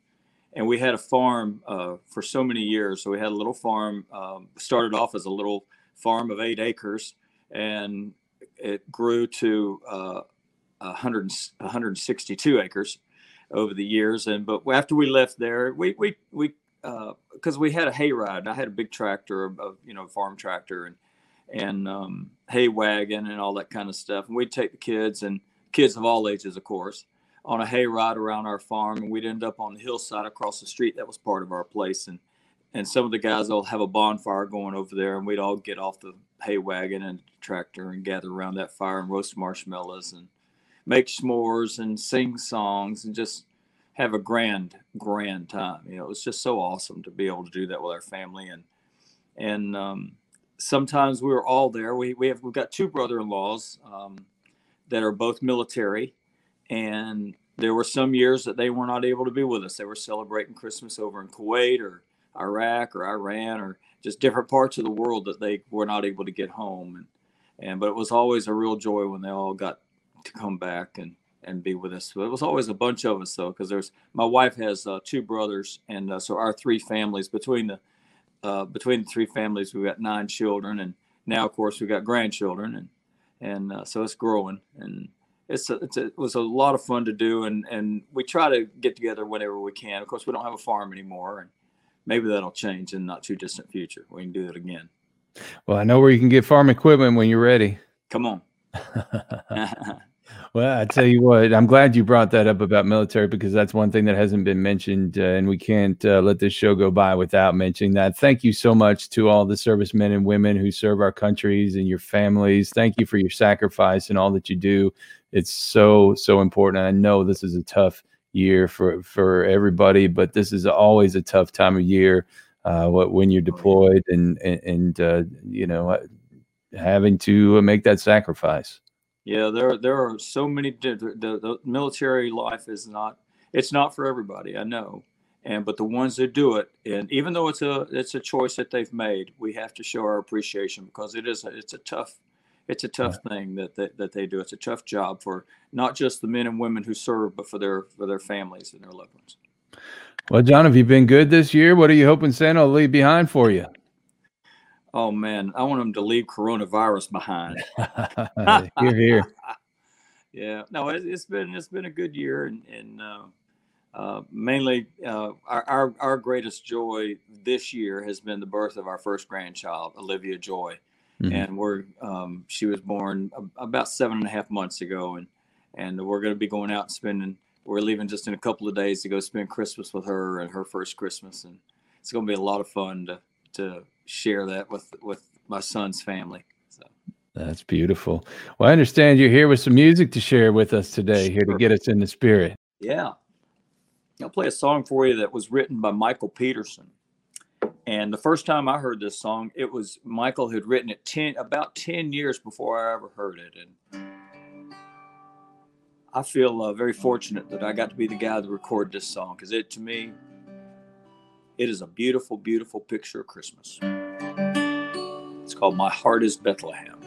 and we had a farm uh, for so many years. So we had a little farm. Um, started off as a little farm of eight acres, and it grew to uh, 100, 162 acres over the years. And but after we left there, we we we because we had a hayride. I had a big tractor, a, you know, farm tractor, and and um, hay wagon and all that kind of stuff. And we'd take the kids and kids of all ages, of course, on a hay ride around our farm. And we'd end up on the hillside across the street that was part of our place. And and some of the guys will have a bonfire going over there, and we'd all get off the hay wagon and tractor and gather around that fire and roast marshmallows and make s'mores and sing songs and just have a grand, grand time. You know, it was just so awesome to be able to do that with our family and and um, sometimes we were all there. We we have we've got two brother-in-laws um, that are both military, and there were some years that they were not able to be with us. They were celebrating Christmas over in Kuwait or Iraq or Iran or just different parts of the world that they were not able to get home. And and but it was always a real joy when they all got to come back and and be with us. So it was always a bunch of us though, because there's my wife has uh, two brothers, and uh, so our three families between the uh, between the three families, we've got nine children, and now of course we've got grandchildren, and and uh, so it's growing, and it's a, it's a, it was a lot of fun to do, and and we try to get together whenever we can. Of course, we don't have a farm anymore, and maybe that'll change in not too distant future. We can do it again. Well, I know where you can get farm equipment when you're ready. Come on. Well, I tell you what, I'm glad you brought that up about military because that's one thing that hasn't been mentioned, uh, and we can't uh, let this show go by without mentioning that. Thank you so much to all the servicemen and women who serve our countries and your families. Thank you for your sacrifice and all that you do. It's so so important. I know this is a tough year for for everybody, but this is always a tough time of year uh, when you're deployed and and, and uh, you know uh, having to make that sacrifice. Yeah, there there are so many. The, the, military life is not. It's not for everybody. I know, and but the ones that do it, and even though it's a it's a choice that they've made, we have to show our appreciation because it is a, it's a tough it's a tough thing that, that that they do. It's a tough job for not just the men and women who serve, but for their for their families and their loved ones. Well, John, have you been good this year? What are you hoping Santa will leave behind for you? Oh man, I want them to leave coronavirus behind. here, here. yeah, no, it, has been it's been a good year, and, and uh, uh, mainly uh, our, our, our greatest joy this year has been the birth of our first grandchild, Olivia Joy, mm-hmm. and we're um, she was born about seven and a half months ago, and and we're going to be going out and spending. We're leaving just in a couple of days to go spend Christmas with her and her first Christmas, and it's going to be a lot of fun to to share that with with my son's family. So that's beautiful. Well, I understand you're here with some music to share with us today, sure. here to get us in the spirit. Yeah, I'll play a song for you that was written by Michael Peterson. And the first time I heard this song, it was Michael had written it ten about ten years before I ever heard it, and I feel uh, very fortunate that I got to be the guy to record this song because it to me it is a beautiful, beautiful picture of Christmas. It's called My Heart is Bethlehem.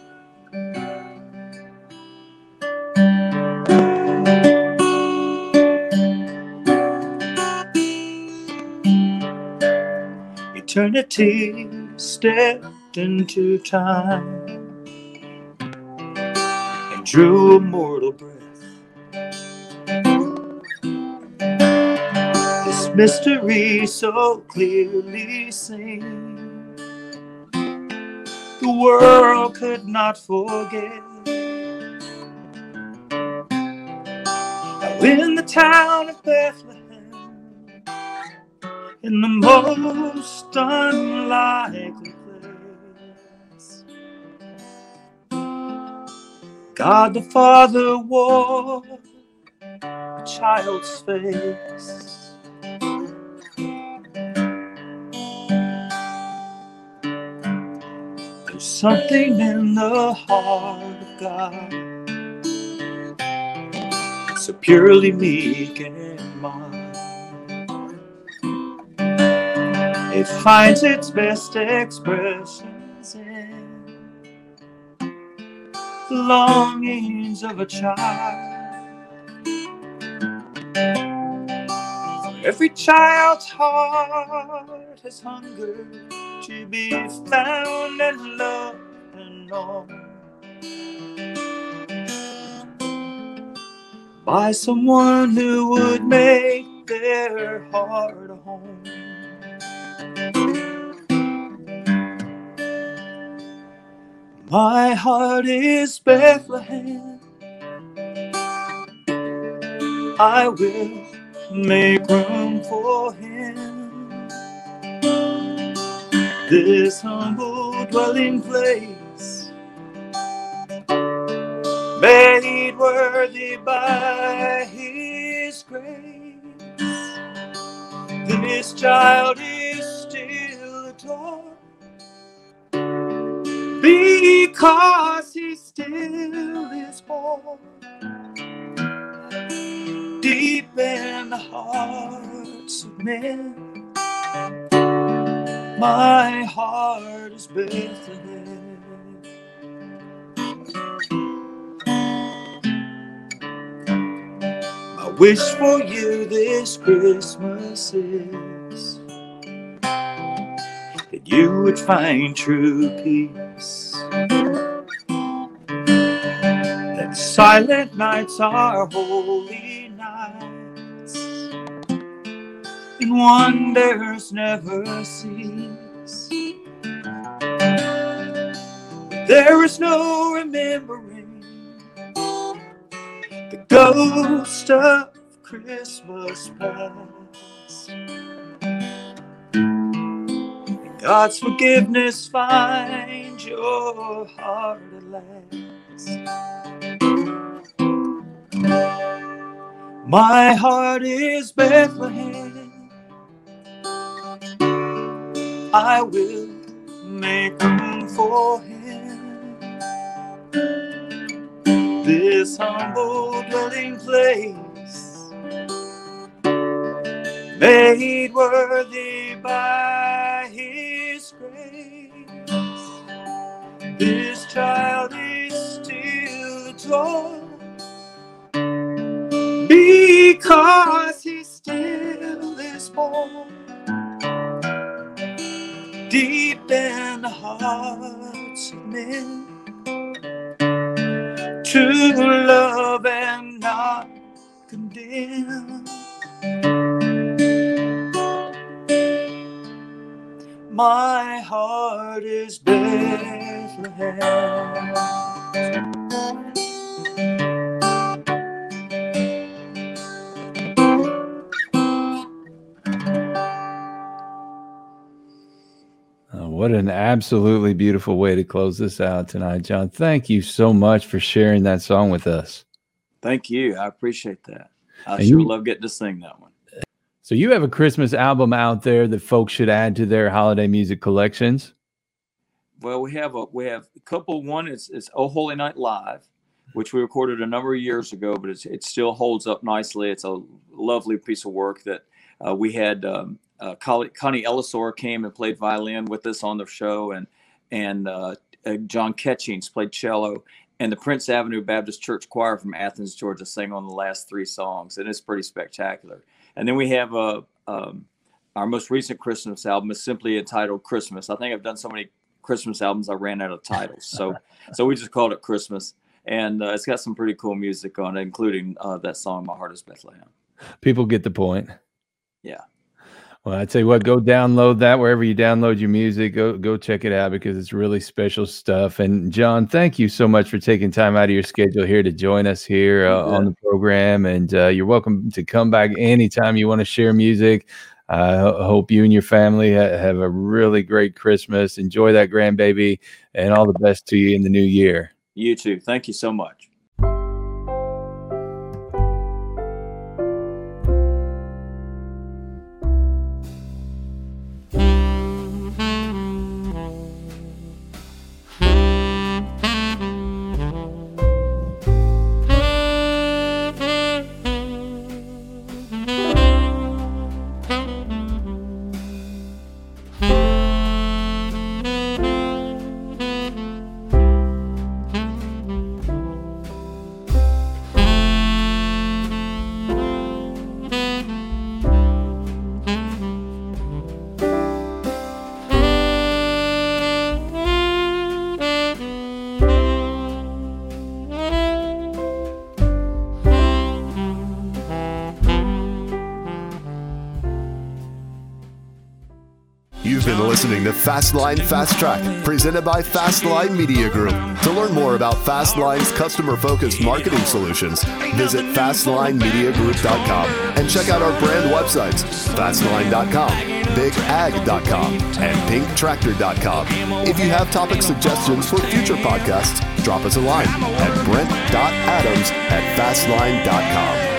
Eternity stepped into time and drew a mortal breath This mystery so clearly seen. The world could not forget. How in the town of Bethlehem, in the most unlikely place, God the Father wore a child's face. Something in the heart of God. so purely meek and mild. It finds its best expressions in the longings of a child. Every child's heart has hunger to be found and loved and known by someone who would make their heart a home. My heart is Bethlehem. I will make room for him. This humble dwelling place, made worthy by his grace. This child is still adored because he still is born deep in the hearts of men. My heart is Bethlehem. My wish for you this Christmas is that you would find true peace. That silent nights are holy nights, and wonders never cease. There is no remembering the ghost of Christmas past. God's forgiveness find your heart at last. My heart is Bethlehem. I will make room for him. This humble dwelling place, made worthy by his grace. This child is still adored because he still is born deep in the hearts of men to love and not condemn. My heart is Bethlehem. What an absolutely beautiful way to close this out tonight, John. Thank you so much for sharing that song with us. Thank you. I appreciate that. I And sure you- love getting to sing that one. So, you have a Christmas album out there that folks should add to their holiday music collections. Well, we have a we have a couple. One is is Oh Holy Night Live, which we recorded a number of years ago, but it's, it still holds up nicely. It's a lovely piece of work that uh, we had. Um, uh, Connie, Ellisor came and played violin with us on the show, and and uh, uh, John Catchings played cello, and the Prince Avenue Baptist Church Choir from Athens, Georgia, sang on the last three songs, and it's pretty spectacular. And then we have a um, our most recent Christmas album is simply entitled Christmas. I think I've done so many Christmas albums I ran out of titles, so so we just called it Christmas, and uh, it's got some pretty cool music on it, including uh, that song "My Heart Is Bethlehem." People get the point. Yeah. Well, I tell you what, go download that wherever you download your music. Go go check it out because it's really special stuff. And John, thank you so much for taking time out of your schedule here to join us here uh, on the program. And uh, you're welcome to come back anytime you want to share music. I ho- hope you and your family ha- have a really great Christmas. Enjoy that grandbaby, and all the best to you in the new year. You too. Thank you so much. Fastline Fast Track, presented by Fastline Media Group. To learn more about Fastline's customer focused marketing solutions, visit FastlineMediaGroup.com and check out our brand websites Fastline.com, BigAg.com, and PinkTractor.com. If you have topic suggestions for future podcasts, drop us a line at Brent.Adams at Fastline.com.